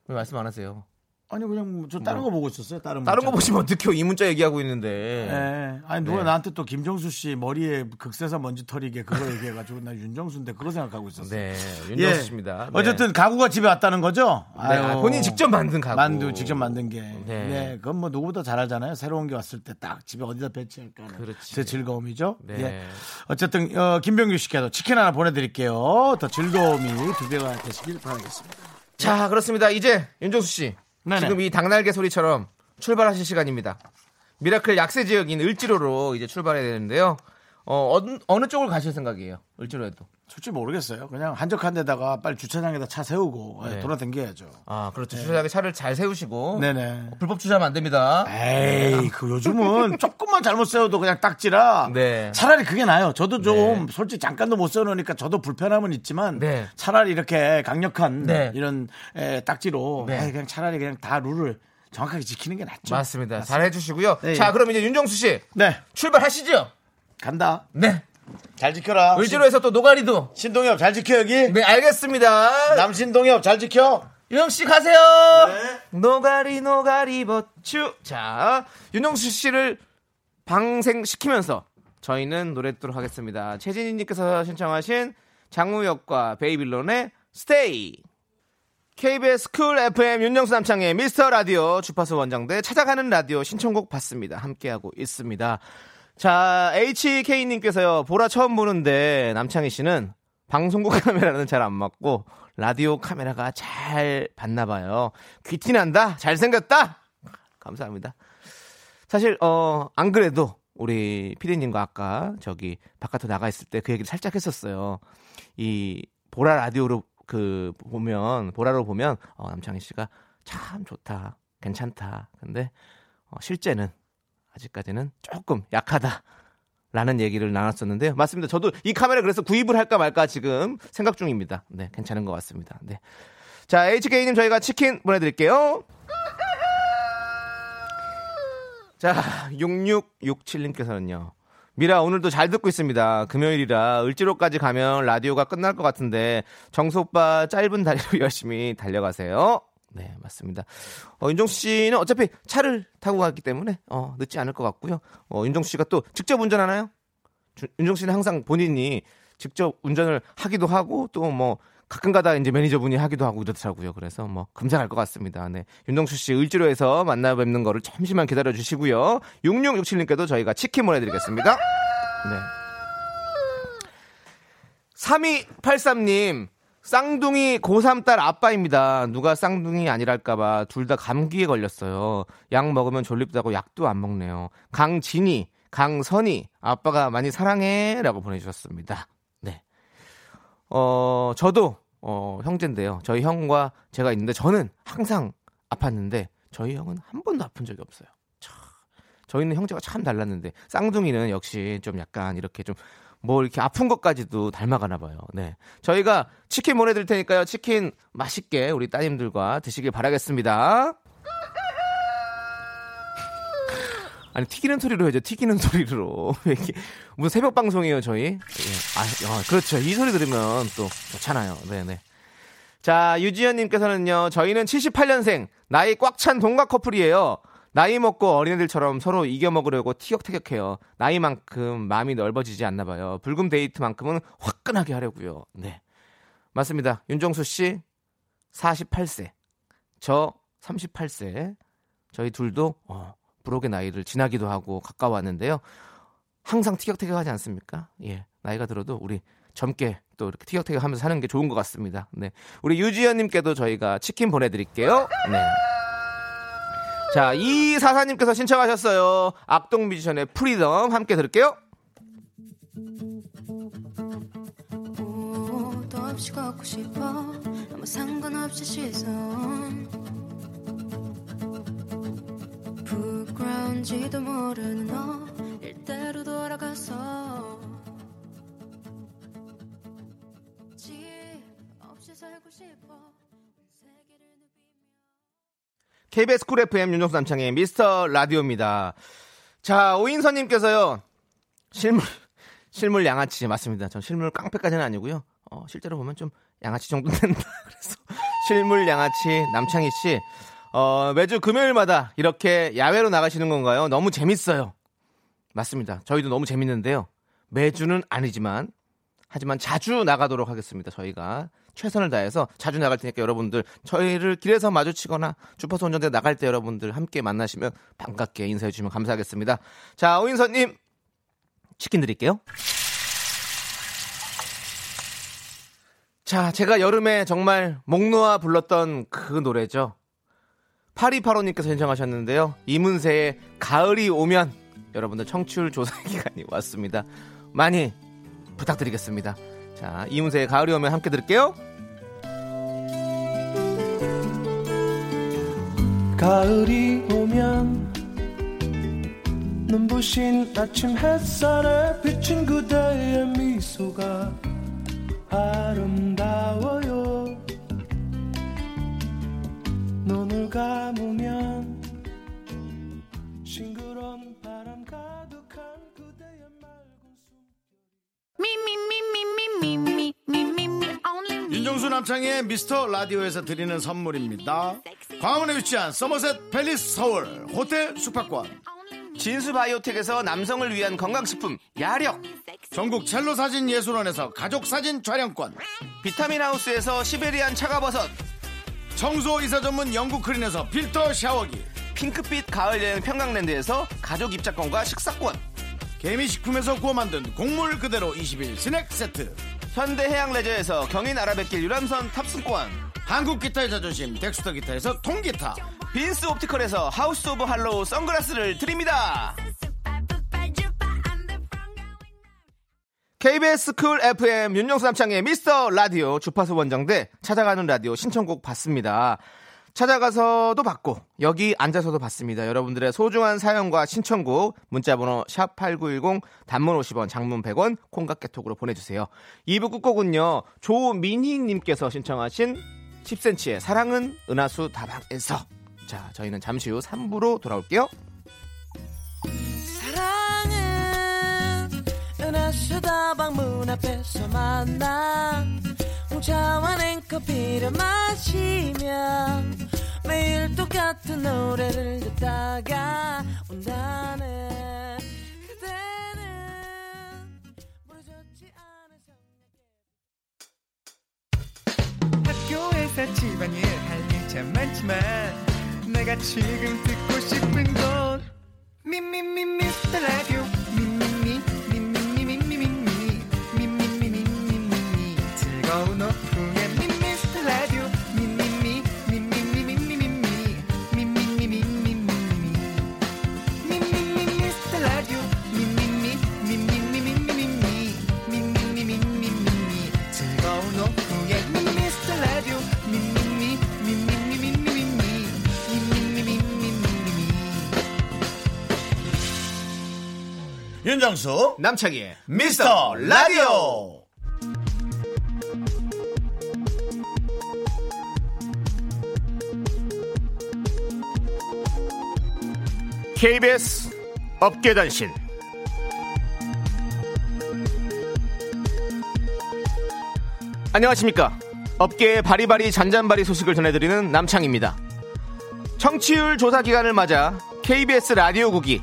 왜 말씀 안 하세요? 아니 그냥 뭐저 다른 거 보고 있었어요. 다른 다른 거 문자. 보시면 어떡해요? 이 문자 얘기하고 있는데. 예. 아니 누가 네. 나한테 또 김정수 씨 머리에 극세사 먼지 털이게 그거 얘기해 가지고 나 윤정수인데 그거 생각하고 있었어요. 네, 예. 윤정수 씨입니다. 네. 어쨌든 가구가 집에 왔다는 거죠? 네, 아유. 본인이 직접 만든 가구. 만두 직접 만든 게. 네. 네. 그건 뭐 누구보다 잘 알잖아요. 새로운 게 왔을 때 딱 집에 어디다 배치할까. 그렇지. 제 즐거움이죠. 네. 예. 어쨌든 어, 김병규 씨께도 치킨 하나 보내 드릴게요. 더 즐거움이 두 배가 되시길 바라겠습니다. 자, 그렇습니다. 이제 윤정수 씨. 네네. 지금 이 닭날개 소리처럼 출발하실 시간입니다. 미라클 약세 지역인 을지로로 이제 출발해야 되는데요. 어, 어느, 어느 쪽을 가실 생각이에요? 을지로에도. 솔직히 모르겠어요. 그냥 한적한 데다가 빨리 주차장에다 차 세우고 예, 네. 돌아다녀야죠. 아, 그렇죠. 주차장에 차를 잘 세우시고. 네네. 불법 주차하면 안 됩니다. 에이, 그 요즘은 조금만 잘못 세워도 그냥 딱지라. 네. 차라리 그게 나아요. 저도 좀 네. 솔직히 잠깐도 못 세워놓으니까 저도 불편함은 있지만 네. 차라리 이렇게 강력한 네. 이런 에, 딱지로 네. 아이, 그냥 차라리 그냥 다 룰을 정확하게 지키는 게 낫죠. 맞습니다. 잘 해주시고요. 네. 자, 그럼 이제 윤정수 씨. 네, 출발하시죠. 간다. 네. 잘 지켜라. 을지로에서 또 노가리도. 신, 동엽 잘 지켜 여기. 네, 알겠습니다. 남신동엽 잘 지켜. 윤정 씨 가세요. 네. 노가리 노가리 버추. 자, 윤정수 씨를 방생시키면서 저희는 노래 듣도록 하겠습니다. 최진희님께서 신청하신 장우혁과 베이빌론의 Stay. KBS 쿨 FM 윤정수 남창희의 미스터 라디오 주파수 원정대 찾아가는 라디오 신청곡 받습니다. 함께하고 있습니다. 자, HK님께서요, 보라 처음 보는데 남창희 씨는 방송국 카메라는 잘 안 맞고 라디오 카메라가 잘 받나 봐요. 귀티 난다? 잘생겼다? 감사합니다. 사실, 어, 안 그래도 우리 피디님과 아까 저기 바깥으로 나가 있을 때 그 얘기를 살짝 했었어요. 이 보라 라디오로 그 보면, 보라로 보면, 어, 남창희 씨가 참 좋다. 괜찮다. 근데, 어, 실제는 아직까지는 조금 약하다. 라는 얘기를 나눴었는데요. 맞습니다. 저도 이 카메라 그래서 구입을 할까 말까 지금 생각 중입니다. 네, 괜찮은 것 같습니다. 네. 자, HK님 저희가 치킨 보내드릴게요. 자, 6667님께서는요. 미라 오늘도 잘 듣고 있습니다. 금요일이라 을지로까지 가면 라디오가 끝날 것 같은데 정수 오빠 짧은 다리로 열심히 달려가세요. 네, 맞습니다. 어, 윤정수 씨는 어차피 차를 타고 갔기 때문에 어, 늦지 않을 것 같고요. 어, 윤정수 씨가 또 직접 운전하나요? 주- 윤정수 씨는 항상 본인이 직접 운전을 하기도 하고 또 뭐 가끔가다 이제 매니저분이 하기도 하고 이렇더라고요. 그래서 뭐 금상할 것 같습니다. 네. 윤정수 씨 을지로에서 만나 뵙는 거를 잠시만 기다려 주시고요. 6667님께도 저희가 치킨 보내 드리겠습니다. 네. 3283님, 쌍둥이 고3 딸 아빠입니다. 누가 쌍둥이 아니랄까봐 둘 다 감기에 걸렸어요. 약 먹으면 졸립다고 약도 안 먹네요. 강진이, 강선이, 아빠가 많이 사랑해. 라고 보내주셨습니다. 네. 어, 저도, 어, 형제인데요. 저희 형과 제가 있는데 저는 항상 아팠는데 저희 형은 한 번도 아픈 적이 없어요. 참, 저희는 형제가 참 달랐는데 쌍둥이는 역시 좀 약간 이렇게 좀 뭐 이렇게 아픈 것까지도 닮아가나 봐요. 네. 저희가 치킨 보내드릴 테니까요. 치킨 맛있게 우리 따님들과 드시길 바라겠습니다. 아니 튀기는 소리로 해죠. 튀기는 소리로 왜 이렇게 무슨 새벽 방송이에요 저희? 예. 아, 어, 그렇죠. 이 소리 들으면 또 좋잖아요. 네네. 자 유지연님께서는요. 저희는 78년생 나이 꽉 찬 동갑 커플이에요. 나이 먹고 어린애들처럼 서로 이겨 먹으려고 티격태격해요. 나이만큼 마음이 넓어지지 않나 봐요. 불금 데이트만큼은 화끈하게 하려고요. 네. 맞습니다. 윤정수 씨 48세. 저 38세. 저희 둘도 어, 불혹의 나이를 지나기도 하고 가까웠는데요. 항상 티격태격하지 않습니까? 예. 나이가 들어도 우리 젊게 또 이렇게 티격태격 하면서 사는 게 좋은 것 같습니다. 네. 우리 유지연님께도 저희가 치킨 보내 드릴게요. 네. 자, 이 사사님께서 신청하셨어요. 악동 뮤지션의 Freedom 함께 들을게요. 도 없이 걷고 싶어 아무 상관없이 시선 부끄러운지도 모르는 너 일대로 돌아가서 집 없이 살고 싶어 KBS 쿨 FM 윤정수 남창의 미스터 라디오입니다. 자, 오인선님께서요. 실물, 실물 양아치 맞습니다. 전 실물 깡패까지는 아니고요. 어, 실제로 보면 좀 양아치 정도 된다. 그래서 실물 양아치 남창희 씨. 어, 매주 금요일마다 이렇게 야외로 나가시는 건가요? 너무 재밌어요. 맞습니다. 저희도 너무 재밌는데요. 매주는 아니지만 하지만 자주 나가도록 하겠습니다. 저희가 최선을 다해서 자주 나갈 테니까 여러분들 저희를 길에서 마주치거나 주파수 운전대 나갈 때 여러분들 함께 만나시면 반갑게 인사해 주시면 감사하겠습니다. 자, 오인서님 치킨 드릴게요. 자, 제가 여름에 정말 목 놓아 불렀던 그 노래죠. 8285님께서 신청하셨는데요. 이문세의 가을이 오면 여러분들 청취율 조사 기간이 왔습니다. 많이 부탁드리겠습니다. 자, 이문세의 가을이 오면 함께 들을게요. 가을이 오면 눈부신 아침 햇살에 비친 그대의 미소가 아름다워요 눈을 감으면 윤정수 남창희의 미스터 라디오에서 드리는 선물입니다. 광화문에 위치한 서머셋 팰리스 서울 호텔 숙박권 진수 바이오텍에서 남성을 위한 건강식품 야력 전국 첼로 사진 예술원에서 가족 사진 촬영권 비타민 하우스에서 시베리안 차가버섯 청소 이사 전문 영국 크린에서 필터 샤워기 핑크빛 가을 여행 평강랜드에서 가족 입장권과 식사권 개미식품에서 구워 만든 곡물 그대로 21 스낵 세트. 현대해양레저에서 경인 아라뱃길 유람선 탑승권. 한국 기타의 자존심 덱스터 기타에서 통기타. 빈스 옵티컬에서 하우스 오브 할로우 선글라스를 드립니다. KBS 쿨 FM 윤정수 남창희의 미스터 라디오 주파수 원정대 찾아가는 라디오 신청곡 받습니다. 찾아가서도 받고 여기 앉아서도 받습니다. 여러분들의 소중한 사연과 신청곡 문자번호 샵 8910 단문 50원 장문 100원 콩깍개톡으로 보내주세요. 2부 끝곡은요. 조민희님께서 신청하신 10cm의 사랑은 은하수 다방에서 자 저희는 잠시 후 3부로 돌아올게요. 사랑은 은하수 다방 문 앞에서 만나 홍차와 냉커피를 마시며 매일 똑같은 노래를 듣다가 온다네. 모르지 않은 학교에서 집안일 할일 참 많지만 내가 지금 듣고 싶은 건 미미미 미스터 라디오 미미미 즐거운 오후에 미스터 라디오 미미미 미미미 미미 미 미미미 미미미 미미미 미스터 라디오 미미미 미미미 미미미 미미미 미미미 즐거운 오후에 미스터 라디오 미미 미 미미미 미미 미 미미미 미미미 윤정수 남창희의 미스터 라디오 KBS 업계단신. 안녕하십니까. 업계의 바리바리 잔잔바리 소식을 전해드리는 남창희입니다. 청취율 조사 기간을 맞아 KBS 라디오국이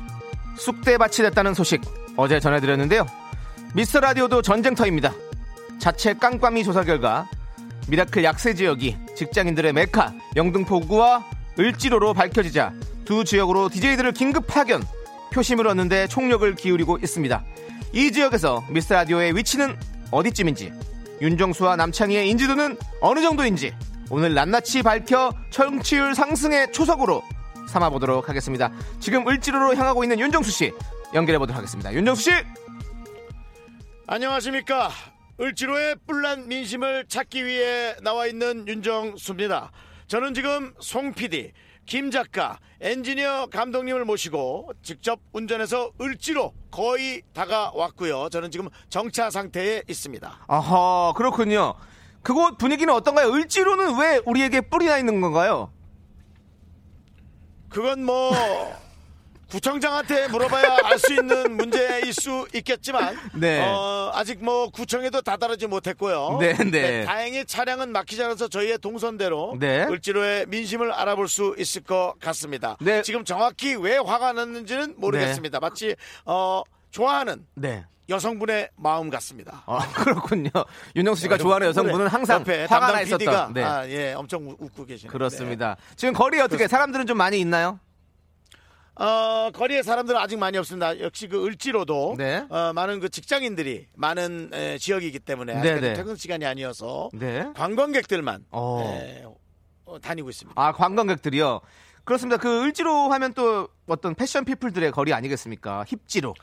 쑥대밭이 됐다는 소식 어제 전해드렸는데요. 미스터 라디오도 전쟁터입니다. 자체 깜깜이 조사 결과 미라클 약세 지역이 직장인들의 메카 영등포구와 을지로로 밝혀지자 두 지역으로 DJ들을 긴급 파견 표심을 얻는데 총력을 기울이고 있습니다. 이 지역에서 미스터 라디오의 위치는 어디쯤인지 윤정수와 남창희의 인지도는 어느 정도인지 오늘 낱낱이 밝혀 청취율 상승의 초석으로 삼아보도록 하겠습니다. 지금 을지로로 향하고 있는 윤정수 씨 연결해 보도록 하겠습니다. 윤정수 씨! 안녕하십니까 을지로의 뿔난 민심을 찾기 위해 나와 있는 윤정수입니다 저는 지금 송 PD 김 작가 엔지니어 감독님을 모시고 직접 운전해서 을지로 거의 다가왔고요 저는 지금 정차 상태에 있습니다 아하, 그렇군요. 그곳 분위기는 어떤가요? 을지로는 왜 우리에게 뿔이 나 있는 건가요? 그건 뭐 구청장한테 물어봐야 알 수 있는 문제일 수 있겠지만 네. 어, 아직 뭐 구청에도 다다르지 못했고요. 네, 네. 다행히 차량은 막히지 않아서 저희의 동선대로 네. 을지로의 민심을 알아볼 수 있을 것 같습니다. 네. 지금 정확히 왜 화가 났는지는 모르겠습니다. 마치 어, 좋아하는 네. 여성분의 마음 같습니다. 아, 그렇군요. 윤정수 씨가 좋아하는 여성분은 항상 옆에 화가 나 PD가 있었던. 네. 아, 예, 엄청 우- 웃고 계시네요. 그렇습니다. 지금 거리 어떻게 사람들은 좀 많이 있나요? 어, 거리에 사람들은 아직 많이 없습니다. 역시 그 을지로도 네. 어, 많은 그 직장인들이 많은 에, 지역이기 때문에 네, 아직까지 네. 퇴근 시간이 아니어서 네. 관광객들만 어. 에, 어, 다니고 있습니다. 아, 관광객들이요. 그렇습니다. 그 을지로 하면 또 어떤 패션 피플들의 거리 아니겠습니까? 힙지로.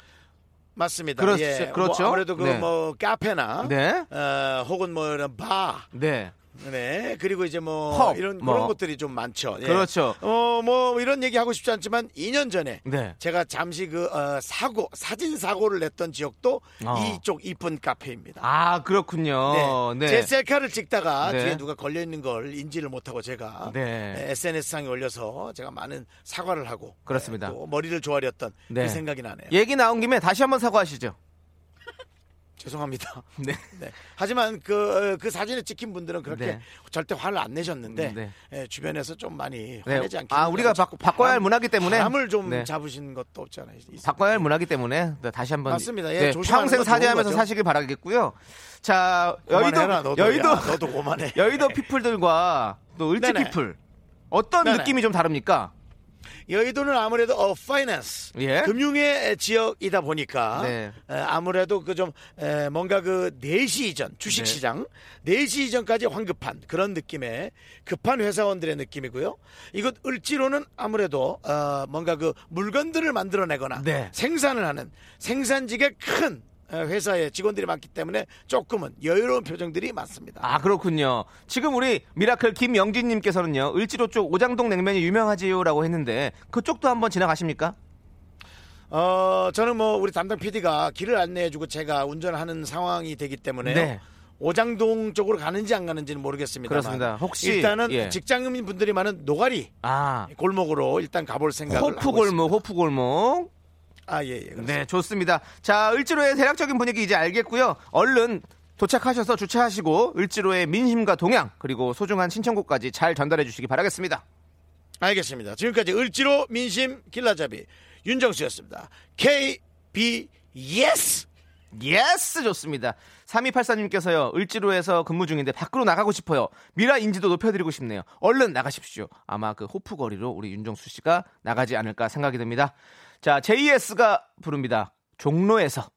맞습니다. 그렇- 예. 그렇죠. 뭐 아무래도 그 네. 뭐 카페나 네. 어, 혹은 뭐 이런 바 네. 네. 그리고 이제 뭐 펍, 이런 뭐. 그런 것들이 좀 많죠. 예. 그렇죠. 어, 뭐 이런 얘기 하고 싶지 않지만 2년 전에 네. 제가 잠시 그 어, 사고 사진 사고를 냈던 지역도 어. 이쪽 이쁜 카페입니다. 아, 그렇군요. 네. 제 셀카를 찍다가 네. 뒤에 누가 걸려 있는 걸 인지를 못하고 제가 네. SNS 상에 올려서 제가 많은 사과를 하고 그렇습니다. 네, 또 머리를 조아렸던 네. 그 생각이 나네요. 얘기 나온 김에 다시 한번 사과하시죠. 죄송합니다. 네. 네. 하지만 그, 그 사진을 찍힌 분들은 그렇게 네. 절대 화를 안 내셨는데 네. 예, 주변에서 좀 많이 네. 화내지 않게 아, 우리가 바, 바꿔야 할 문화기 때문에 바람을 좀 네. 잡으신 것도 없잖아요. 바꿔야 할 문화기 때문에 네, 다시 한번 맞습니다. 예, 네, 평생 사죄하면서. 사시길 바라겠고요. 자, 여의도 너도. 여의도 야, 너도 그만해. 여의도 피플들과 또 을지 네네. 피플 어떤 네네. 느낌이 좀 다릅니까? 여의도는 아무래도 어 finance 예. 금융의 지역이다 보니까 네. 에, 아무래도 그 좀 뭔가 그 4시 이전 주식 네. 시장 4시 이전까지 황급한 그런 느낌의 급한 회사원들의 느낌이고요. 이곳 을지로는 아무래도 어, 뭔가 그 물건들을 만들어내거나 네. 생산을 하는 생산직의 큰 어, 회사의 직원들이 많기 때문에 조금은 여유로운 표정들이 많습니다. 아 그렇군요. 지금 우리 미라클 김영진님께서는요 을지로 쪽 오장동 냉면이 유명하지요라고 했는데 그쪽도 한번 지나가십니까? 어, 저는 뭐 우리 담당 PD가 길을 안내해주고 제가 운전하는 상황이 되기 때문에 네. 오장동 쪽으로 가는지 안 가는지는 모르겠습니다. 그렇습니다. 혹시, 일단은 예. 직장인 분들이 많은 노가리 아 골목으로 일단 가볼 생각을 호프 골목 호프 골목. 아 예, 예. 그렇습니다. 네, 좋습니다. 자, 을지로의 대략적인 분위기 이제 알겠고요. 얼른 도착하셔서 주차하시고 을지로의 민심과 동향 그리고 소중한 신청곡까지 잘 전달해 주시기 바라겠습니다. 알겠습니다. 지금까지 을지로 민심 길라잡이 윤정수였습니다. KB yes. Yes 좋습니다. 3284님께서요. 을지로에서 근무 중인데 밖으로 나가고 싶어요. 미라 인지도 높여드리고 싶네요. 얼른 나가십시오. 아마 그 호프 거리로 우리 윤정수 씨가 나가지 않을까 생각이 듭니다. 자, JS가 부릅니다. 종로에서.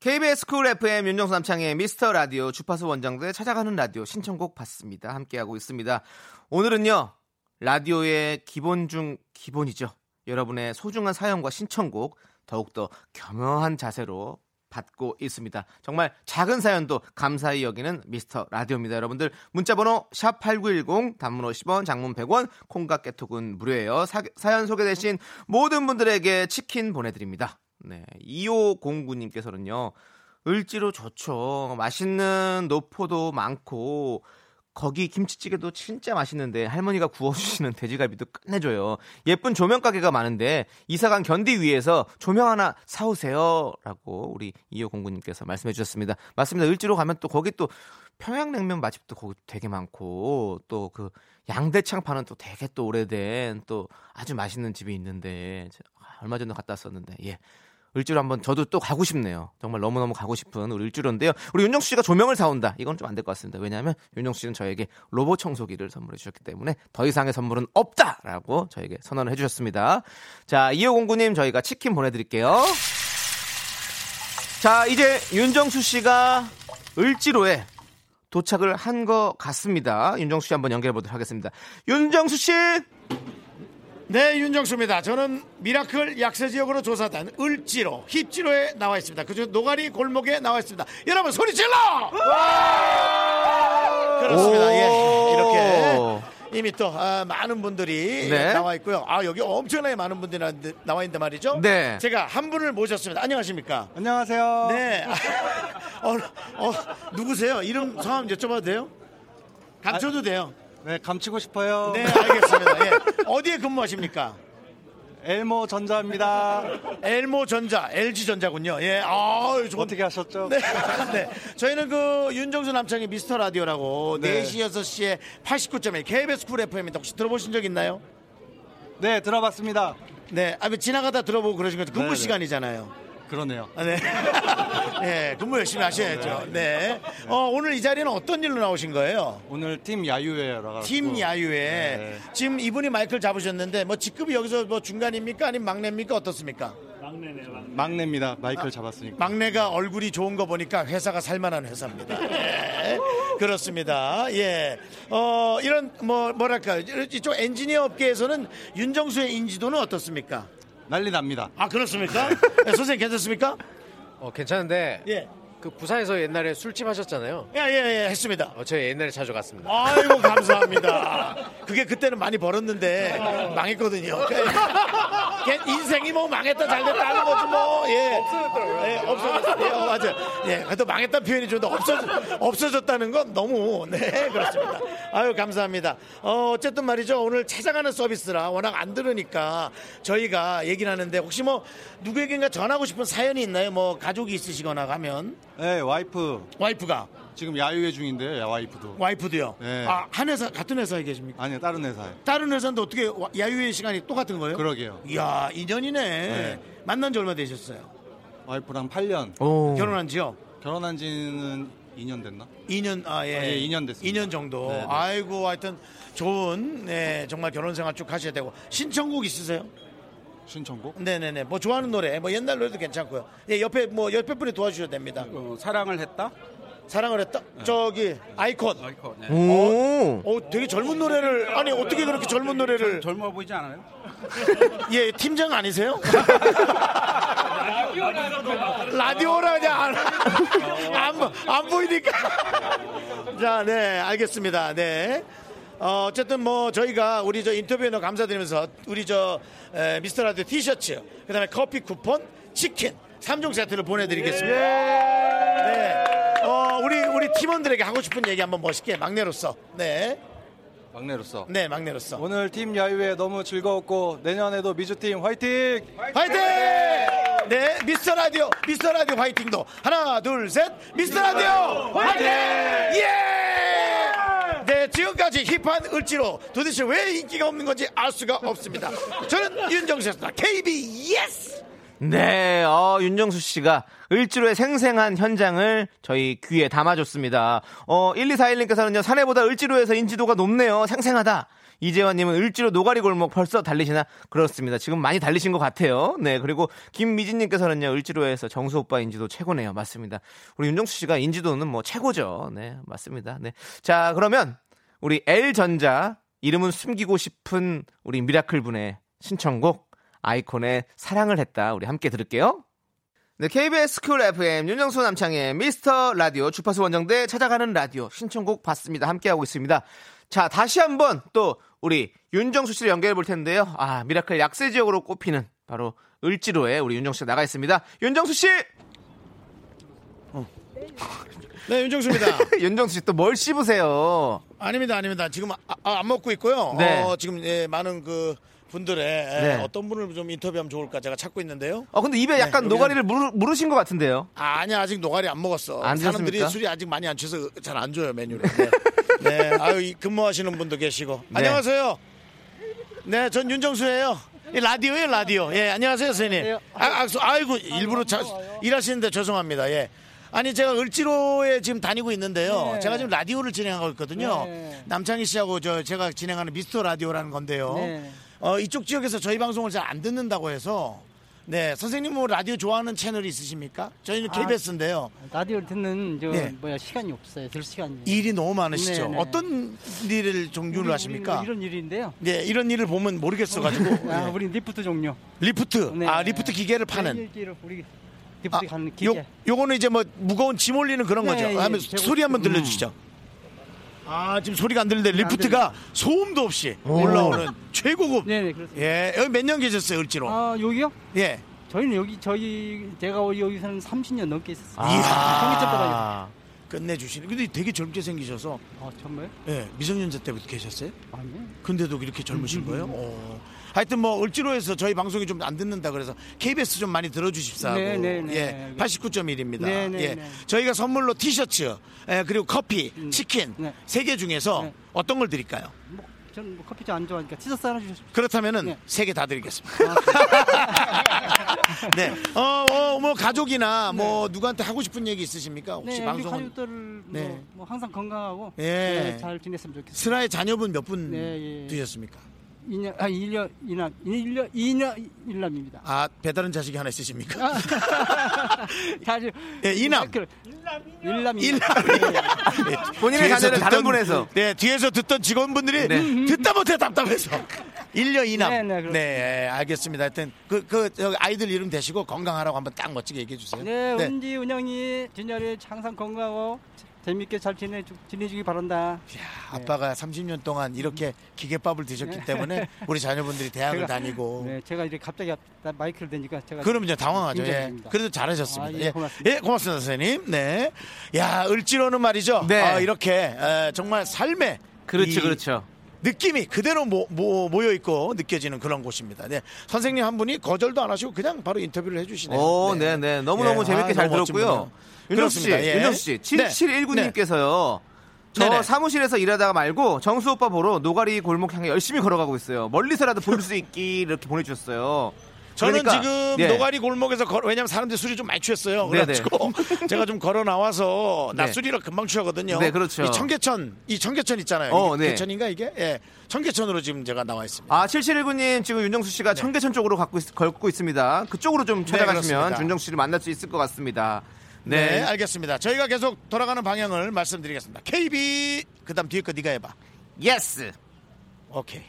KBS 쿨 FM 윤정수 남창희의 미스터 라디오 주파수 원정대 찾아가는 라디오 신청곡 받습니다. 함께하고 있습니다. 오늘은요, 라디오의 기본 중 기본이죠. 여러분의 소중한 사연과 신청곡 더욱더 겸허한 자세로 받고 있습니다. 정말 작은 사연도 감사히 여기는 미스터 라디오입니다. 여러분들 문자번호 샵 8910 단문 50원 장문 100원 콩과 깨톡은 무료예요. 사, 사연 소개되신 모든 분들에게 치킨 보내드립니다. 네, 2509님께서는요. 을지로 좋죠. 맛있는 노포도 많고 거기 김치찌개도 진짜 맛있는데 할머니가 구워주시는 돼지갈비도 끝내줘요. 예쁜 조명 가게가 많은데 이사간 견디 위해서 조명 하나 사오세요라고 우리 2509님께서 말씀해 주셨습니다. 맞습니다. 을지로 가면 또 거기 또 평양냉면 맛집도 거기 되게 많고 또 그 양대창 파는 또 되게 또 오래된 또 아주 맛있는 집이 있는데 저- 아, 얼마 전에 갔다 왔었는데 예. 을지로 한번 저도 또 가고 싶네요. 정말 너무너무 가고 싶은 우리 을지로인데요. 우리 윤정수 씨가 조명을 사온다. 이건 좀 안 될 것 같습니다. 왜냐하면 윤정수 씨는 저에게 로봇 청소기를 선물해 주셨기 때문에 더 이상의 선물은 없다라고 저에게 선언을 해주셨습니다. 자, 2509님 저희가 치킨 보내드릴게요. 자, 이제 윤정수 씨가 을지로에 도착을 한 것 같습니다. 윤정수 씨 한번 연결해 보도록 하겠습니다. 윤정수 씨! 네, 윤정수입니다. 저는 미라클 약세 지역으로 조사단 을지로, 힙지로에 나와 있습니다. 그중 노가리 골목에 나와 있습니다. 여러분 소리 질러! 그렇습니다. 예, 이렇게 이미 또 아, 많은 분들이 네. 나와 있고요. 아 여기 엄청나게 많은 분들이 나- 나와 있는데 말이죠. 네. 제가 한 분을 모셨습니다. 안녕하십니까? 안녕하세요. 네. 어, 어, 누구세요? 이름 성함 여쭤봐도 돼요? 감춰도 돼요. 네, 감추고 싶어요. 네, 알겠습니다. 예. 어디에 근무하십니까? 엘모 전자입니다. 엘모 전자, LG 전자군요. 예, 아, 좋은. 어떻게 하셨죠? 네. 네. 저희는 그 윤정수 남창의 미스터 라디오라고 네. 4시, 6시에 89.1 KBS 쿨 FM인데 혹시 들어보신 적 있나요? 네, 들어봤습니다. 네. 아, 뭐 지나가다 들어보고 그러신 거죠. 근무 네, 네. 시간이잖아요. 그러네요. 아, 네. 네. 근무 열심히 하셔야죠. 네. 어, 오늘 이 자리는 어떤 일로 나오신 거예요? 오늘 팀 야유회라고. 팀 야유회. 네. 지금 이분이 마이크를 잡으셨는데 뭐 직급이 여기서 뭐 중간입니까? 아니면 막내입니까? 어떻습니까? 막내입니다. 마이크를 잡았으니까. 막내가 얼굴이 좋은 거 보니까 회사가 살만한 회사입니다. 예, 그렇습니다. 예. 어, 이런, 뭐, 뭐랄까. 이쪽 엔지니어 업계에서는 윤정수의 인지도는 어떻습니까? 난리 납니다. 아, 그렇습니까? 예, 선생님 괜찮습니까? 어, 괜찮은데 예. 그 부산에서 옛날에 술집 하셨잖아요. 예, 예, 예, 했습니다. 어, 저 옛날에 자주 갔습니다. 아이고 감사합니다. 그게 그때는 많이 벌었는데 망했거든요. 그냥 인생이 뭐 망했다 잘됐다 하는 거지 뭐. 예. 없어졌더라고요. 예, 없어졌어요. 예, 어, 맞아요. 예, 그래도 망했다는 표현이 좀더 없어졌, 없어졌다는 건 너무 네 그렇습니다. 아유 감사합니다. 어, 어쨌든 말이죠. 오늘 찾아가는 서비스라 워낙 안 들으니까 저희가 얘기를 하는데 혹시 뭐 누구에겐가 전하고 싶은 사연이 있나요? 뭐 가족이 있으시거나 가면 네, 와이프 와이프가 지금 야유회 중인데 야, 와이프도. 와이프도요. 네. 아, 한 회사 같은 회사에 계십니까? 아니요, 다른 회사에. 다른 회사인데 어떻게 와- 야유회 시간이 똑같은 거예요? 그러게요. 이야, 인연이네. 네. 만난 지 얼마 되셨어요? 와이프랑 8년. 결혼한 지요? 결혼한 지는 2년 됐나? 2년, 아, 예. 아, 예, 2년 됐습니다. 2년 정도. 네, 네. 아이고, 하여튼 좋은, 네, 정말 결혼 생활 쭉 하셔야 되고. 신청곡 있으세요? 신청곡? 네네네. 뭐 좋아하는 노래, 뭐 옛날 노래도 괜찮고요. 예, 옆에, 뭐 옆에 분이 도와주셔도 됩니다. 어, 사랑을 했다? 사랑을 했다? 저기, 아이콘. 아이콘. 네. 어, 어, 되게 젊은 노래를, 아니, 어떻게 그렇게 젊은 노래를. 젊어 보이지 않아요? 예, 팀장 아니세요? 라디오라 그냥 안, 안, 보- 안 보이니까. 자, 네, 알겠습니다. 네. 어, 어쨌든 뭐 저희가 우리 저 인터뷰에 너무 감사드리면서 우리 저 에, 미스터 라디오 티셔츠, 그 다음에 커피 쿠폰, 치킨, 3종 세트를 보내드리겠습니다. 네. 어, 우리, 우리 팀원들에게 하고 싶은 얘기 한번 멋있게 막내로서. 네. 막내로서. 네, 막내로서. 오늘 팀 야유회 너무 즐거웠고 내년에도 미주팀 화이팅! 화이팅! 네, 미스터 라디오, 미스터 라디오 화이팅도 하나, 둘, 셋, 미스터 라디오 화이팅! 예! 네, 지금까지 힙한 을지로 도대체 왜 인기가 없는 건지 알 수가 없습니다. 저는 윤정수였습니다. KBS! 네, 어, 윤정수 씨가 을지로의 생생한 현장을 저희 귀에 담아줬습니다. 어, 1241님께서는요, 사내보다 을지로에서 인지도가 높네요. 생생하다. 이재환님은 을지로 노가리 골목 벌써 달리시나? 그렇습니다. 지금 많이 달리신 것 같아요. 네, 그리고 김미진님께서는요, 을지로에서 정수 오빠 인지도 최고네요. 맞습니다. 우리 윤정수 씨가 인지도는 뭐 최고죠. 네, 맞습니다. 네. 자, 그러면 우리 L전자 이름은 숨기고 싶은 우리 미라클 분의 신청곡 아이콘의 사랑을 했다. 우리 함께 들을게요. 네, KBS 쿨 FM 윤정수 남창희의 미스터 라디오 주파수 원정대 찾아가는 라디오 신청곡 받습니다. 함께하고 있습니다. 자, 다시 한번 또 우리 윤정수 씨를 연결해 볼 텐데요. 아, 미라클 약세 지역으로 꼽히는 바로 을지로에 우리 윤정수 씨가 나가 있습니다. 윤정수 씨! 네, 윤정수입니다. 윤정수 씨 또 뭘 씹으세요? 아닙니다, 아닙니다. 지금 아, 아, 안 먹고 있고요. 네. 어, 지금 예, 많은 그 분들의 예, 네. 어떤 분을 좀 인터뷰하면 좋을까 제가 찾고 있는데요. 어, 근데 입에 약간 여기는- 노가리를 무르, 무르신 것 같은데요. 아, 아니야 아직 노가리 안 먹었어. 안 사람들이 드셨습니까? 술이 아직 많이 안 취해서 잘 안 줘요 메뉴를. 네. 네, 아유 이 근무하시는 분도 계시고. 네. 안녕하세요. 네, 전 윤정수예요. 이 라디오예요 라디오. 예, 안녕하세요 선생님. 아, 아, 수- 아이고 일부러 자, 일하시는데 죄송합니다. 예. 아니 제가 을지로에 지금 다니고 있는데요. 네. 제가 지금 라디오를 진행하고 있거든요. 네. 남창희 씨하고 저 제가 진행하는 미스터 라디오라는 건데요. 네. 어, 이쪽 지역에서 저희 방송을 잘 안 듣는다고 해서 네 선생님 뭐 라디오 좋아하는 채널이 있으십니까? 저희는 아, KBS인데요. 라디오를 듣는 저 네. 뭐야 시간이 없어요. 들 시간이. 일이 너무 많으시죠. 네, 네. 어떤 일을 종류를 우리- 하십니까? 우리 이런 일인데요. 네, 이런 일을 보면 모르겠어가지고. 아, 네. 우리 리프트 종류. 리프트. 네. 아, 리프트 기계를 파는. 일기를 우리 가는 기계. 요, 요거는 이제 뭐 무거운 짐 올리는 그런 네, 거죠. 예, 하면 제가- 소리 한번 음. 들려주시죠. 아, 지금 소리가 안 들리는데 리프트가 소음도 없이 올라오는 최고급. 네, 네, 그렇습니다. 예, 여기 몇 년 계셨어요, 을지로? 아, 여기요? 예. 저희는 여기 저희 제가 여기서는 30년 넘게 있었어요. 이야. 전기차 떨어져. 끝내주시네. 근데 되게 젊게 생기셔서. 아, 정말? 예, 미성년자 때부터 계셨어요? 아니요. 근데도 이렇게 젊으신 음, 거예요? 음. 어. 하여튼 뭐 을지로에서 저희 방송이 좀 안 듣는다 그래서 KBS 좀 많이 들어주십사 하고 네, 네, 네. 예, 89.1입니다. 네, 네, 예, 네. 저희가 선물로 티셔츠 예, 그리고 커피, 치킨 네. 세개 중에서 어떤 걸 드릴까요? 저는 뭐 커피 안 좋아하니까 티셔츠 하나 주십시오. 그렇다면은 네. 세개 다 드리겠습니다. 네, 어, 어, 뭐 가족이나 뭐 누구한테 하고 싶은 얘기 있으십니까? 혹시 네, 방송은 가족들 뭐, 네. 뭐 항상 건강하고 예. 네, 잘 지냈으면 좋겠습니다. 슬아의 자녀분 몇분 네, 예. 되셨습니까? 2년, 아, 1년, 2년, 1년, 2년, 1남입니다. 아 배다른 자식이 하나 있으십니까? 사실. 예, 이남. 일남. 일남. 본인의 뒤에서 자녀를 다른 듣던- 분에서. 네, 뒤에서 듣던 직원분들이 네. 듣다 못해 답답해서. 일녀 이남. 네, 네, 네, 그렇습니다. 알겠습니다. 하여튼 그, 그, 아이들 이름 대시고 건강하라고 한번 딱 멋지게 얘기해 주세요. 네, 은지 은영이 진열이 항상 건강하고 재밌게 잘 지내 지내주기 바란다. 아빠가 30년 동안 이렇게 기계밥을 드셨기 네. 때문에 우리 자녀분들이 대학을 제가- 다니고. 네, 제가 이렇게 갑자기 앞- 마이크를 대니까 제가 그럼요, 당황하죠. 예. 그래도 잘하셨습니다. 아, 예, 예, 고맙습니다. 예, 고맙습니다, 선생님. 네. 야, 을지로는 말이죠. 네. 아, 이렇게 에, 정말 삶의 그렇죠, 이 그렇죠. 느낌이 그대로 모, 여 있고 느껴지는 그런 곳입니다. 네. 선생님 한 분이 거절도 안 하시고 그냥 바로 인터뷰를 해주시네요. 오, 네, 네. 너무너무 예, 재밌게 아, 잘 들었고요. 분이에요. 윤정수 씨. 예. 윤정수 씨, 네. 7719님께서요. 저 네네. 사무실에서 일하다가 말고 정수 오빠 보러 노가리 골목 향해 열심히 걸어가고 있어요. 멀리서라도 볼 수 있기 이렇게 보내주셨어요. 저는 그러니까, 지금 예. 노가리 골목에서 걸, 왜냐면 사람들이 술이 좀 많이 취했어요. 그래가지고 제가 좀 걸어 나와서 네. 낮술이라 금방 취하거든요. 네, 그렇죠. 이 청계천, 이 청계천 있잖아요. 어, 네. 개천인가 이게? 예, 청계천으로 지금 제가 나와 있습니다. 아, 7719님 지금 윤정수 씨가 청계천 쪽으로 갖고 있- 걷고 있습니다. 그쪽으로 좀 찾아가시면 네. 윤정수 씨를 만날 수 있을 것 같습니다. 네. 네. 알겠습니다. 저희가 계속 돌아가는 방향을 말씀드리겠습니다. KB 그다음 뒤에 거 네가 해봐. 예스. 오케이.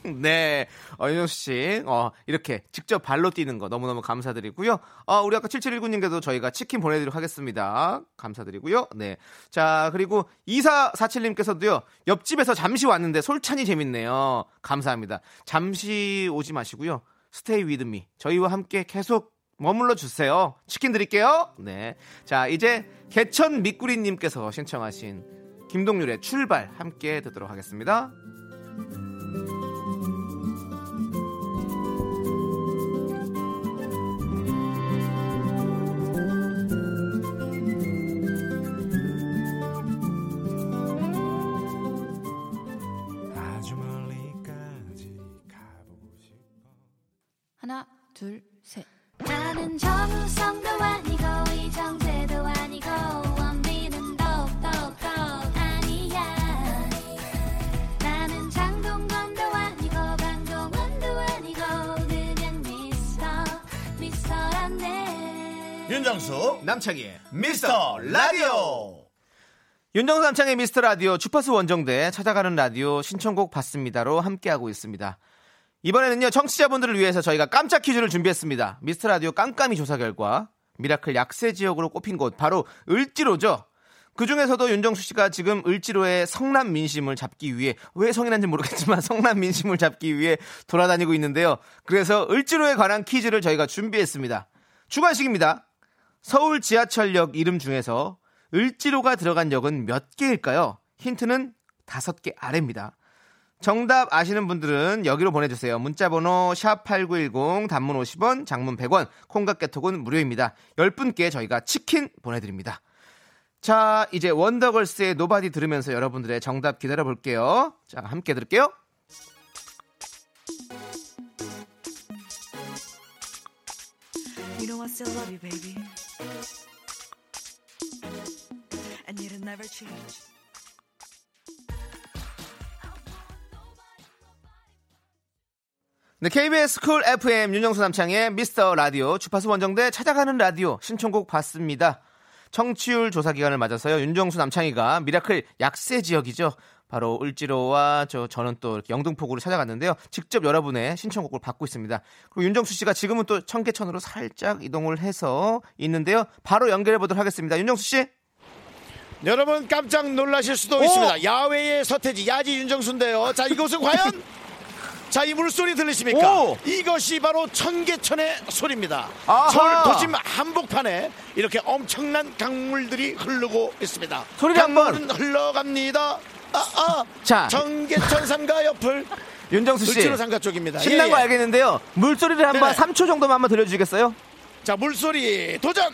네, 어, 윤정수 씨, 어, 이렇게 직접 발로 뛰는 거 너무너무 감사드리고요. 어, 우리 아까 7719님께도 저희가 치킨 보내드리도록 하겠습니다. 감사드리고요. 네. 자, 그리고 2447님께서도요, 옆집에서 잠시 왔는데 솔찬이 재밌네요. 감사합니다. 잠시 오지 마시고요. 스테이 위드미. 저희와 함께 계속 머물러 주세요. 치킨 드릴게요. 네. 자, 이제 개천 미꾸리님께서 신청하신 김동률의 출발 함께 듣도록 하겠습니다. 하나, 둘, 셋. 나는 정우성도 아니고 이정재도 아니고 원빈은 더욱더 아니야 나는 장동건도 아니고 강동원도 아니고 그냥 미스터 미스터란데 윤정수 남창희의 미스터 라디오. 윤정수 남창의 미스터 라디오 주파수 원정대 찾아가는 라디오 신청곡 받습니다로 함께하고 있습니다. 이번에는요 청취자분들을 위해서 저희가 깜짝 퀴즈를 준비했습니다. 미스터 라디오 깜깜이 조사 결과 미라클 약세 지역으로 꼽힌 곳 바로 을지로죠. 그 중에서도 윤정수 씨가 지금 을지로의 성난 민심을 잡기 위해 왜 성이 난지 모르겠지만 성난 민심을 잡기 위해 돌아다니고 있는데요. 그래서 을지로에 관한 퀴즈를 저희가 준비했습니다. 주관식입니다. 서울 지하철역 이름 중에서 을지로가 들어간 역은 몇 개일까요? 힌트는 다섯 개 아래입니다. 정답 아시는 분들은 여기로 보내주세요. 문자번호 샵8910 단문 50원 장문 100원 콩과 깨톡은 무료입니다. 10분께 저희가 치킨 보내드립니다. 자 이제 원더걸스의 노바디 들으면서 여러분들의 정답 기다려 볼게요. 자 함께 들을게요. 네, KBS 쿨 FM 윤정수 남창희의 미스터 라디오 주파수 원정대 찾아가는 라디오 신청곡 받습니다. 청취율 조사 기간을 맞아서요. 윤정수 남창희가 미라클 약세 지역이죠. 바로 을지로와 저 저는 또 영등포구를 찾아갔는데요. 직접 여러분의 신청곡을 받고 있습니다. 그리고 윤정수 씨가 지금은 또 청계천으로 살짝 이동을 해서 있는데요. 바로 연결해 보도록 하겠습니다. 윤정수 씨. 여러분 깜짝 놀라실 수도 있습니다. 야외의 서태지 야지 윤정수인데요. 자 이곳은 과연 자 이 물소리 들리십니까? 오! 이것이 바로 청계천의 소리입니다. 아하! 서울 도심 한복판에 이렇게 엄청난 강물들이 흐르고 있습니다. 소리를 한번. 강물은 흘러갑니다. 아, 아. 자. 청계천 삼가 옆을 윤정수 씨. 을지로 삼가 쪽입니다. 신난 예, 거 예. 알겠는데요. 물소리를 한번 네네. 3초 정도만 한번 들려주시겠어요? 자 물소리 도전.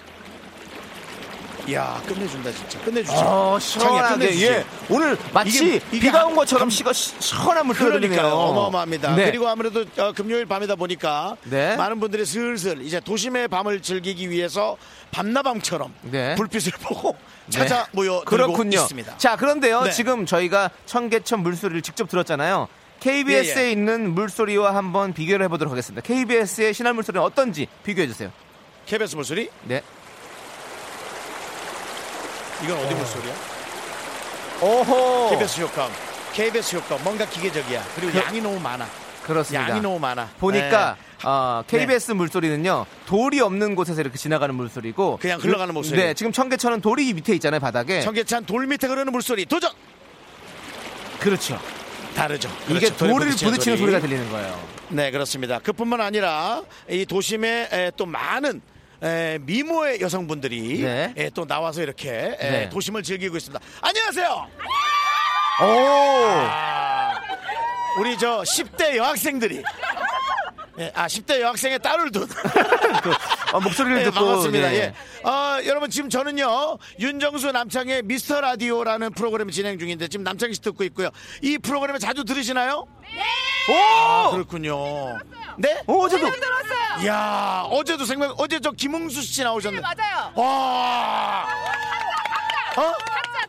이야 끝내준다 진짜 끝내주죠. 어, 시원하게. 끝내주지. 예. 오늘 마치 이게- 비가 한- 온 것처럼 시가 시- 시원한 물소리 들리네요. 그러니까요. 어마어마합니다. 네. 그리고 아무래도 어, 금요일 밤이다 보니까 네. 많은 분들이 슬슬 이제 도심의 밤을 즐기기 위해서 밤나밤처럼 네. 불빛을 보고 네. 찾아 모여 그렇군요. 있습니다. 자, 그런데요. 네. 지금 저희가 청계천 물소리를 직접 들었잖아요. KBS에 예, 예. 있는 물소리와 한번 비교를 해보도록 하겠습니다. KBS의 신할 물소리는 어떤지 비교해 주세요. KBS 물소리? 네. 이건 어디 물소리야? 오호. KBS 효과. KBS 효과. 뭔가 기계적이야. 그리고 그- 양이 너무 많아. 그렇습니다. 양이 너무 많아. 보니까 네. 어, KBS 물소리는요 돌이 없는 곳에서 이렇게 지나가는 물소리고 그냥 흘러가는 목소리. 네, 지금 청계천은 돌이 밑에 있잖아요 바닥에. 청계천 돌 밑에 흐르는 물소리 도전. 그렇죠. 다르죠. 이게 그렇죠. 돌에 돌을 부딪히는 부딪히는 소리. 소리가 들리는 거예요. 네 그렇습니다. 그뿐만 아니라 이 도심에 에, 또 많은 에, 미모의 여성분들이 네. 에, 또 나와서 이렇게 에, 네. 도심을 즐기고 있습니다. 안녕하세요. 오. 아, 우리 저 10대 여학생들이 예, 아 10대 여학생의 딸을 둔 어, 목소리를 네, 듣고 반갑습니다. 네. 예. 어, 여러분 지금 저는요 윤정수 남창의 미스터 라디오라는 프로그램 진행 중인데 지금 남창희 씨 듣고 있고요. 이 프로그램을 자주 들으시나요? 오! 아, 그렇군요. 네? 오, 어제도 들었어요. 야 어제도 생각 어제 저 김웅수 씨 나오셨네. 맞아요. 와. 어?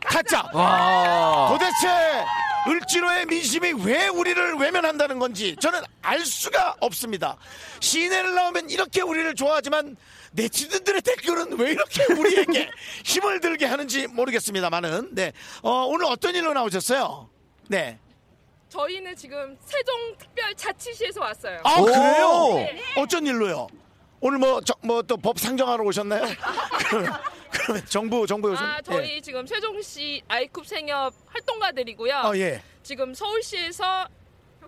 타짜. 와. 도대체 을지로의 민심이 왜 우리를 외면한다는 건지 저는 알 수가 없습니다. 시내를 나오면 이렇게 우리를 좋아하지만 네티즌들의 댓글은 왜 이렇게 우리에게 힘을 들게 하는지 모르겠습니다만은 네 어, 오늘 어떤 일로 나오셨어요? 네. 저희는 지금 세종특별자치시에서 왔어요. 아 오. 그래요? 네. 어쩐 일로요? 오늘 뭐 뭐 또 법 상정하러 오셨나요? 정부 정부 오신? 아, 저희 지금 세종시 아이쿱 생협 활동가들이고요. 아 예. 지금 서울시에서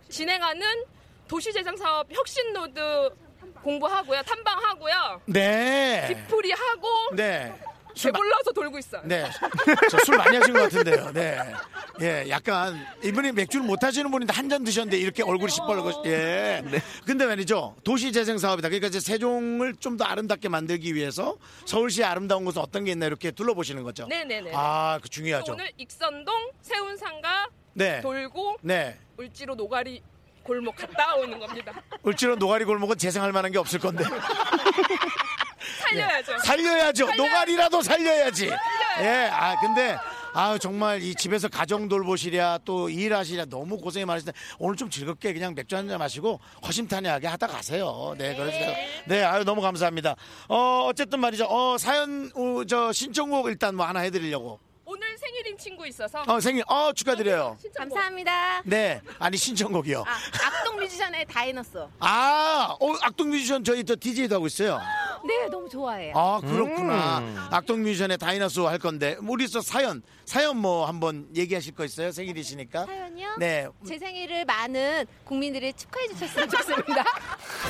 진행하는 도시재생 사업 혁신노드 공부하고요. 탐방하고요. 네. 뒤풀이 하고 네. 술 마- 배불러서 돌고 있어요. 네. 저술 많이 하신 것 같은데요. 네. 예, 약간 이분이 맥주를 못 하시는 분인데 한 잔 드셨는데 이렇게 얼굴이 시뻘겋. 예. 근데 말이죠. 도시 재생 사업이다. 그러니까 이제 세종을 좀 더 아름답게 만들기 위해서 서울시의 아름다운 곳은 어떤 게 있나 이렇게 둘러보시는 거죠. 네 네 네. 아, 그 중요하죠. 오늘 익선동 세운상가 네. 돌고 네. 을지로 노가리 골목 갔다 오는 겁니다. 을지로 노가리 골목은 재생할 만한 게 없을 건데. 살려야죠. 살려야죠. 살려야- 노가리라도 살려야지. 살려야죠. 예, 아 근데 아 정말 이 집에서 가정 돌보시랴 또 일하시랴 너무 고생이 많으신데 오늘 좀 즐겁게 그냥 맥주 한 잔 마시고 허심탄회하게 하다 가세요. 네, 그래서 내가- 네, 아유 너무 감사합니다. 어 어쨌든 말이죠. 어 사연 어, 저 신청곡 일단 뭐 하나 해드리려고. 생일인 친구 있어서 어 생일 어 축하드려요. 신청곡. 감사합니다. 네, 아니 신청곡이요. 아, 악동 뮤지션의 다이너스. 아, 어, 악동 뮤지션 저희 또 DJ도 하고 있어요. 네, 너무 좋아해요. 아 그렇구나. 음. 악동 뮤지션의 다이너스 할 건데 우리서 사연 사연 뭐 한번 얘기하실 거 있어요? 생일이시니까. 사연이요? 네. 제 생일을 많은 국민들이 축하해 주셨으면 좋겠습니다.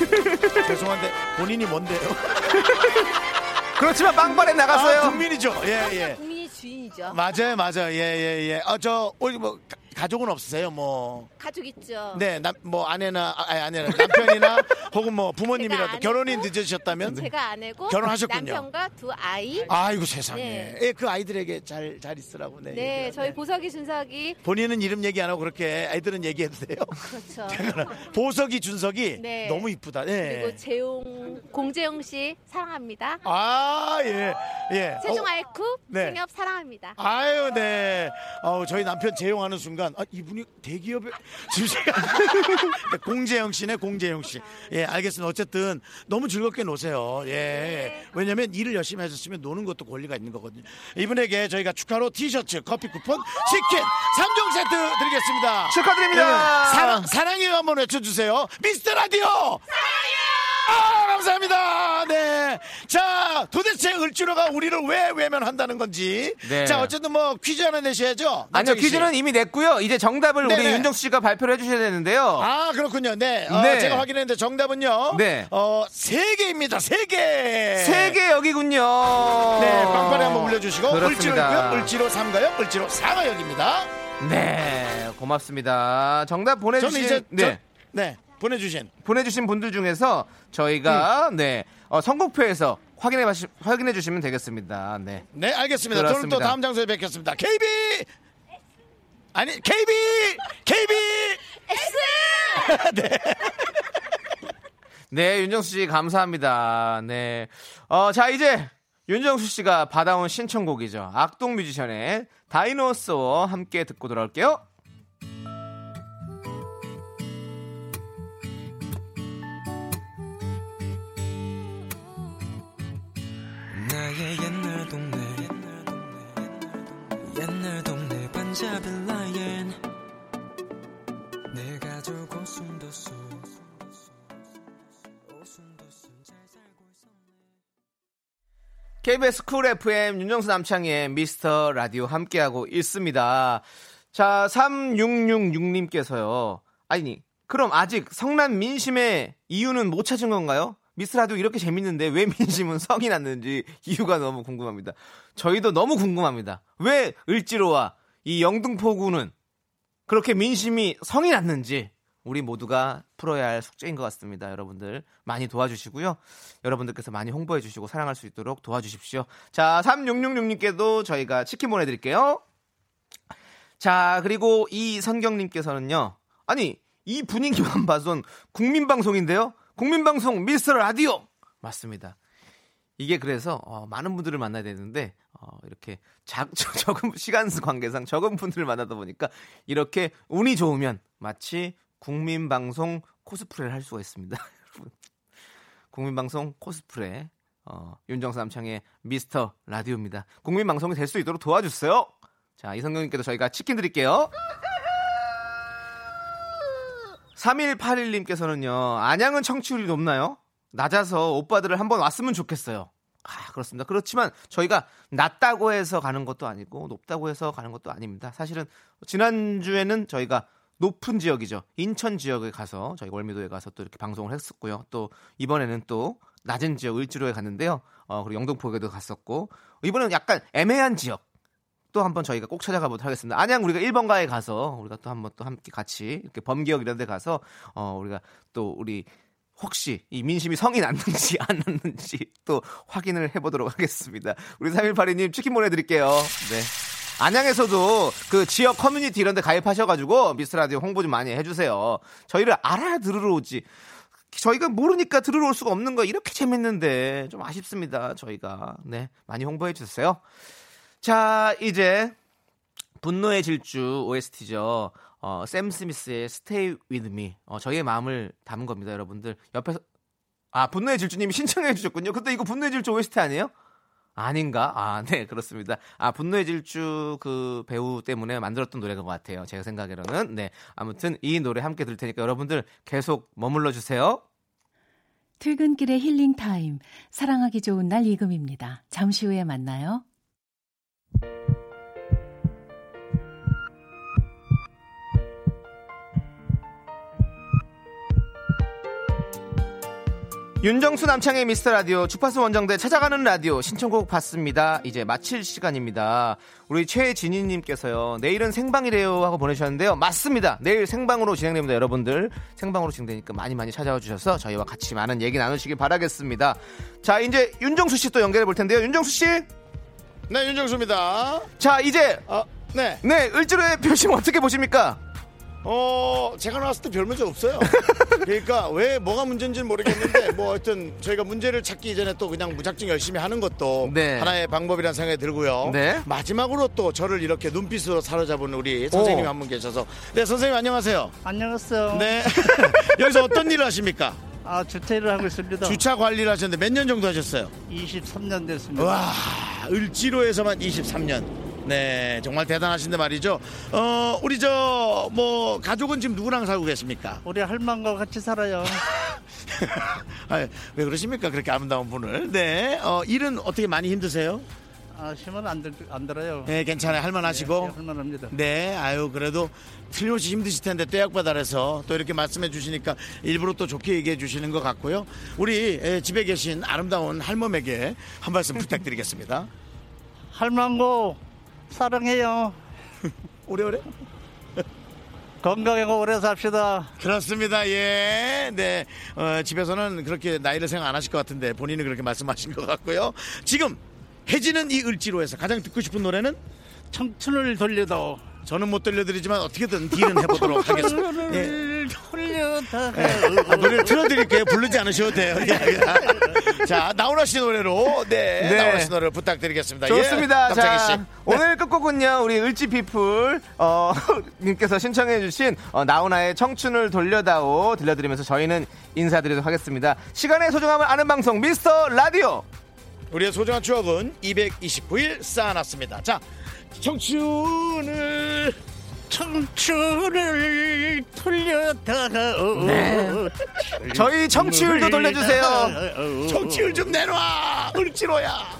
죄송한데 본인이 뭔데요? 그렇지만 빵빠레 나갔어요. 아, 국민이죠. 예 예. 주인이죠. 맞아요 맞아요. 예 예 예. 아 저 우리 뭐 가- 가족은 없으세요? 뭐. 가족 있죠. 네, 남, 뭐 아내나 아, 아니 아내나 남편이나 혹은 뭐 부모님이라도 결혼이 늦으셨다면 제가 아내고 결혼하셨군요. 남편과 두 아이. 아이고 세상에. 네. 예, 그 아이들에게 잘 잘 있으라고. 네. 네, 저희 네. 보석이 준석이 본인은 이름 얘기 안 하고 그렇게 아이들은 얘기해도 돼요. 그렇죠. 보석이 준석이 네. 너무 이쁘다. 네. 그리고 재용 공재용 씨 사랑합니다. 아, 예. 예. 세종 어, 아이쿠 네. 생협 사랑합니다. 아유, 네. 어, 저희 남편 재용하는 순간, 아, 이분이 대기업에, 지금 제가. 네, 공재영 씨네, 공재영 씨. 예, 알겠습니다. 어쨌든 너무 즐겁게 노세요. 예. 왜냐면 일을 열심히 하셨으면 노는 것도 권리가 있는 거거든요. 이분에게 저희가 축하로 티셔츠, 커피 쿠폰, 치킨, 3종 세트 드리겠습니다. 축하드립니다. 네, 사랑, 사랑해요 한번 외쳐주세요. 미스터 라디오! 아, 감사합니다. 네. 자, 도대체 을지로가 우리를 왜 외면한다는 건지. 네. 자, 어쨌든 뭐 퀴즈 하나 내셔야죠. 아니요 남창희 씨. 퀴즈는 이미 냈고요. 이제 정답을 우리 네네. 윤정수 씨가 발표를 해주셔야 되는데요. 아, 그렇군요. 네. 어, 네. 제가 확인했는데 정답은요. 네. 어, 세 개입니다. 세 개. 세 개 여기군요. 네, 빵빠레 한번 올려주시고. 을지로 그렇습니다. 을지로 3가역, 을지로 4가역입니다. 네, 고맙습니다. 정답 보내주신 이제, 네. 저, 네, 보내주신. 보내주신 분들 중에서 저희가 음. 네 어, 선곡표에서 확인해 바시- 확인해 주시면 되겠습니다. 네. 네, 알겠습니다. 저는 또 그렇습니다. 다음 장소에 뵙겠습니다. KB! 아니, KB! KB! 네. 네, 윤정수 씨 감사합니다. 네. 어, 자, 이제 윤정수 씨가 받아온 신청곡이죠. 악동 뮤지션의 다이노소와 함께 듣고 돌아올게요. KBS 쿨 FM 윤정수 남창희의 미스터 라디오 함께하고 있습니다. 자, 3666님께서요. 아니, 그럼 아직 성난 민심의 이유는 못 찾은 건가요? 미스터 라디오 이렇게 재밌는데 왜 민심은 성이 났는지 이유가 너무 궁금합니다. 저희도 너무 궁금합니다. 왜 을지로와 이 영등포구는 그렇게 민심이 성이 났는지 우리 모두가 풀어야 할 숙제인 것 같습니다. 여러분들 많이 도와주시고요. 여러분들께서 많이 홍보해 주시고 사랑할 수 있도록 도와주십시오. 자, 3666님께도 저희가 치킨 보내드릴게요. 자, 그리고 이 선경님께서는요. 아니, 이 분위기만 봐선 국민방송인데요? 국민방송 미스터 라디오! 맞습니다. 이게 그래서 어, 많은 분들을 만나야 되는데 어, 이렇게 작, 적은 시간 관계상 적은 분들을 만나다 보니까 이렇게 운이 좋으면 마치 국민방송 코스프레를 할 수가 있습니다. 여러분. 국민방송 코스프레 어, 윤정수 남창의 미스터 라디오입니다. 국민방송이 될 수 있도록 도와주세요. 자 이성경님께도 저희가 치킨 드릴게요. 3181님께서는요 안양은 청취율이 높나요? 낮아서 오빠들을 한번 왔으면 좋겠어요. 아, 그렇습니다. 그렇지만 저희가 낮다고 해서 가는 것도 아니고 높다고 해서 가는 것도 아닙니다. 사실은 지난주에는 저희가 높은 지역이죠. 인천 지역에 가서 저희 월미도에 가서 또 이렇게 방송을 했었고요. 또 이번에는 또 낮은 지역 을지로에 갔는데요. 어, 그리고 영등포에도 갔었고 이번에는 약간 애매한 지역 또 한번 저희가 꼭 찾아가 보도록 하겠습니다. 안양 우리가 1번가에 가서 우리가 또 한번 또 함께 같이 이렇게 범기역 이런 데 가서 어 우리가 또 우리 혹시 이 민심이 성이 났는지 안 났는지 또 확인을 해보도록 하겠습니다. 우리 3182님 치킨 보내드릴게요. 네. 안양에서도 그 지역 커뮤니티 이런 데 가입하셔가지고 미스라디오 홍보 좀 많이 해주세요. 저희를 알아야 들으러 오지. 저희가 모르니까 들으러 올 수가 없는 거 이렇게 재밌는데 좀 아쉽습니다. 저희가. 네. 많이 홍보해 주세요. 자, 이제 분노의 질주 OST죠. 어, 샘 스미스의 Stay With Me. 어, 저희의 마음을 담은 겁니다, 여러분들. 옆에서 아, 분노의 질주님이 신청해 주셨군요. 근데 이거 분노의 질주 OST 아니에요? 아닌가? 아, 네, 그렇습니다. 아, 분노의 질주 그 배우 때문에 만들었던 노래인 것 같아요. 제가 생각에는. 네. 아무튼 이 노래 함께 들을 테니까 여러분들 계속 머물러 주세요. 퇴근길의 힐링 타임. 사랑하기 좋은 날 이금희입니다. 잠시 후에 만나요. 윤정수 남창희의 미스터 라디오 주파수 원정대 찾아가는 라디오 신청곡 받습니다. 이제 마칠 시간입니다. 우리 최진희님께서요 내일은 생방이래요 하고 보내주셨는데요. 맞습니다. 내일 생방으로 진행됩니다. 여러분들 생방으로 진행되니까 많이 많이 찾아와 주셔서 저희와 같이 많은 얘기 나누시길 바라겠습니다. 자 이제 윤정수 씨 또 연결해 볼 텐데요. 윤정수 씨. 네 윤정수입니다. 자 이제 어, 네. 네 을지로의 표심 어떻게 보십니까? 어, 제가 나왔을 때 별 문제 없어요. 그러니까 왜 뭐가 문제인지는 모르겠는데 뭐 하여튼 저희가 문제를 찾기 이전에 또 그냥 무작정 열심히 하는 것도 네. 하나의 방법이라는 생각이 들고요. 네. 마지막으로 또 저를 이렇게 눈빛으로 사로잡은 우리 선생님 오. 한분 계셔서 네, 선생님 안녕하세요. 안녕하세요. 네. 여기서 어떤 일을 하십니까? 아, 주택을 하고 있습니다. 주차 관리를 하셨는데 몇 년 정도 하셨어요? 23년 됐습니다. 와, 을지로에서만 23년. 네, 정말 대단하신데 말이죠. 어, 우리 저, 뭐, 가족은 지금 누구랑 살고 계십니까? 우리 할망과 같이 살아요. 아, 왜 그러십니까? 그렇게 아름다운 분을. 네, 어, 일은 어떻게 많이 힘드세요? 아, 힘은 안, 들, 안 들어요. 네, 괜찮아요. 할만하시고. 네, 할만합니다. 네, 아유, 그래도 틀림없이 힘드실 텐데 떼약바달에서 또 이렇게 말씀해 주시니까 일부러 또 좋게 얘기해 주시는 것 같고요. 우리 에, 집에 계신 아름다운 할멈에게 한 말씀 부탁드리겠습니다. 할망고 사랑해요. 오래오래? 건강하고 오래 삽시다. 그렇습니다. 예. 네. 어, 집에서는 그렇게 나이를 생각 안 하실 것 같은데 본인은 그렇게 말씀하신 것 같고요. 지금 해지는 이 을지로에서 가장 듣고 싶은 노래는 청춘을 돌려도 저는 못 들려드리지만 어떻게든 딜은 해보도록 하겠습니다. 예. 돌려다. 예. 아, 노래를 틀어드릴게요. 부르지 않으셔도 돼요. 예. 자, 나훈아 씨 노래로 네, 네. 나훈아 씨 노래를 부탁드리겠습니다. 좋습니다. 예, 자, 씨. 오늘 끝곡은요, 우리 을지피플, 어, 님께서 신청해주신, 어, 나훈아의 청춘을 돌려다오 들려드리면서 저희는 인사드리도록 하겠습니다. 시간의 소중함을 아는 방송, 미스터 라디오! 우리의 소중한 추억은 229일 쌓아놨습니다. 자, 청춘을 청춘을 돌려다가 네. 저희 청취율도 돌려주세요. 청취율 좀 내놔. 을지로야.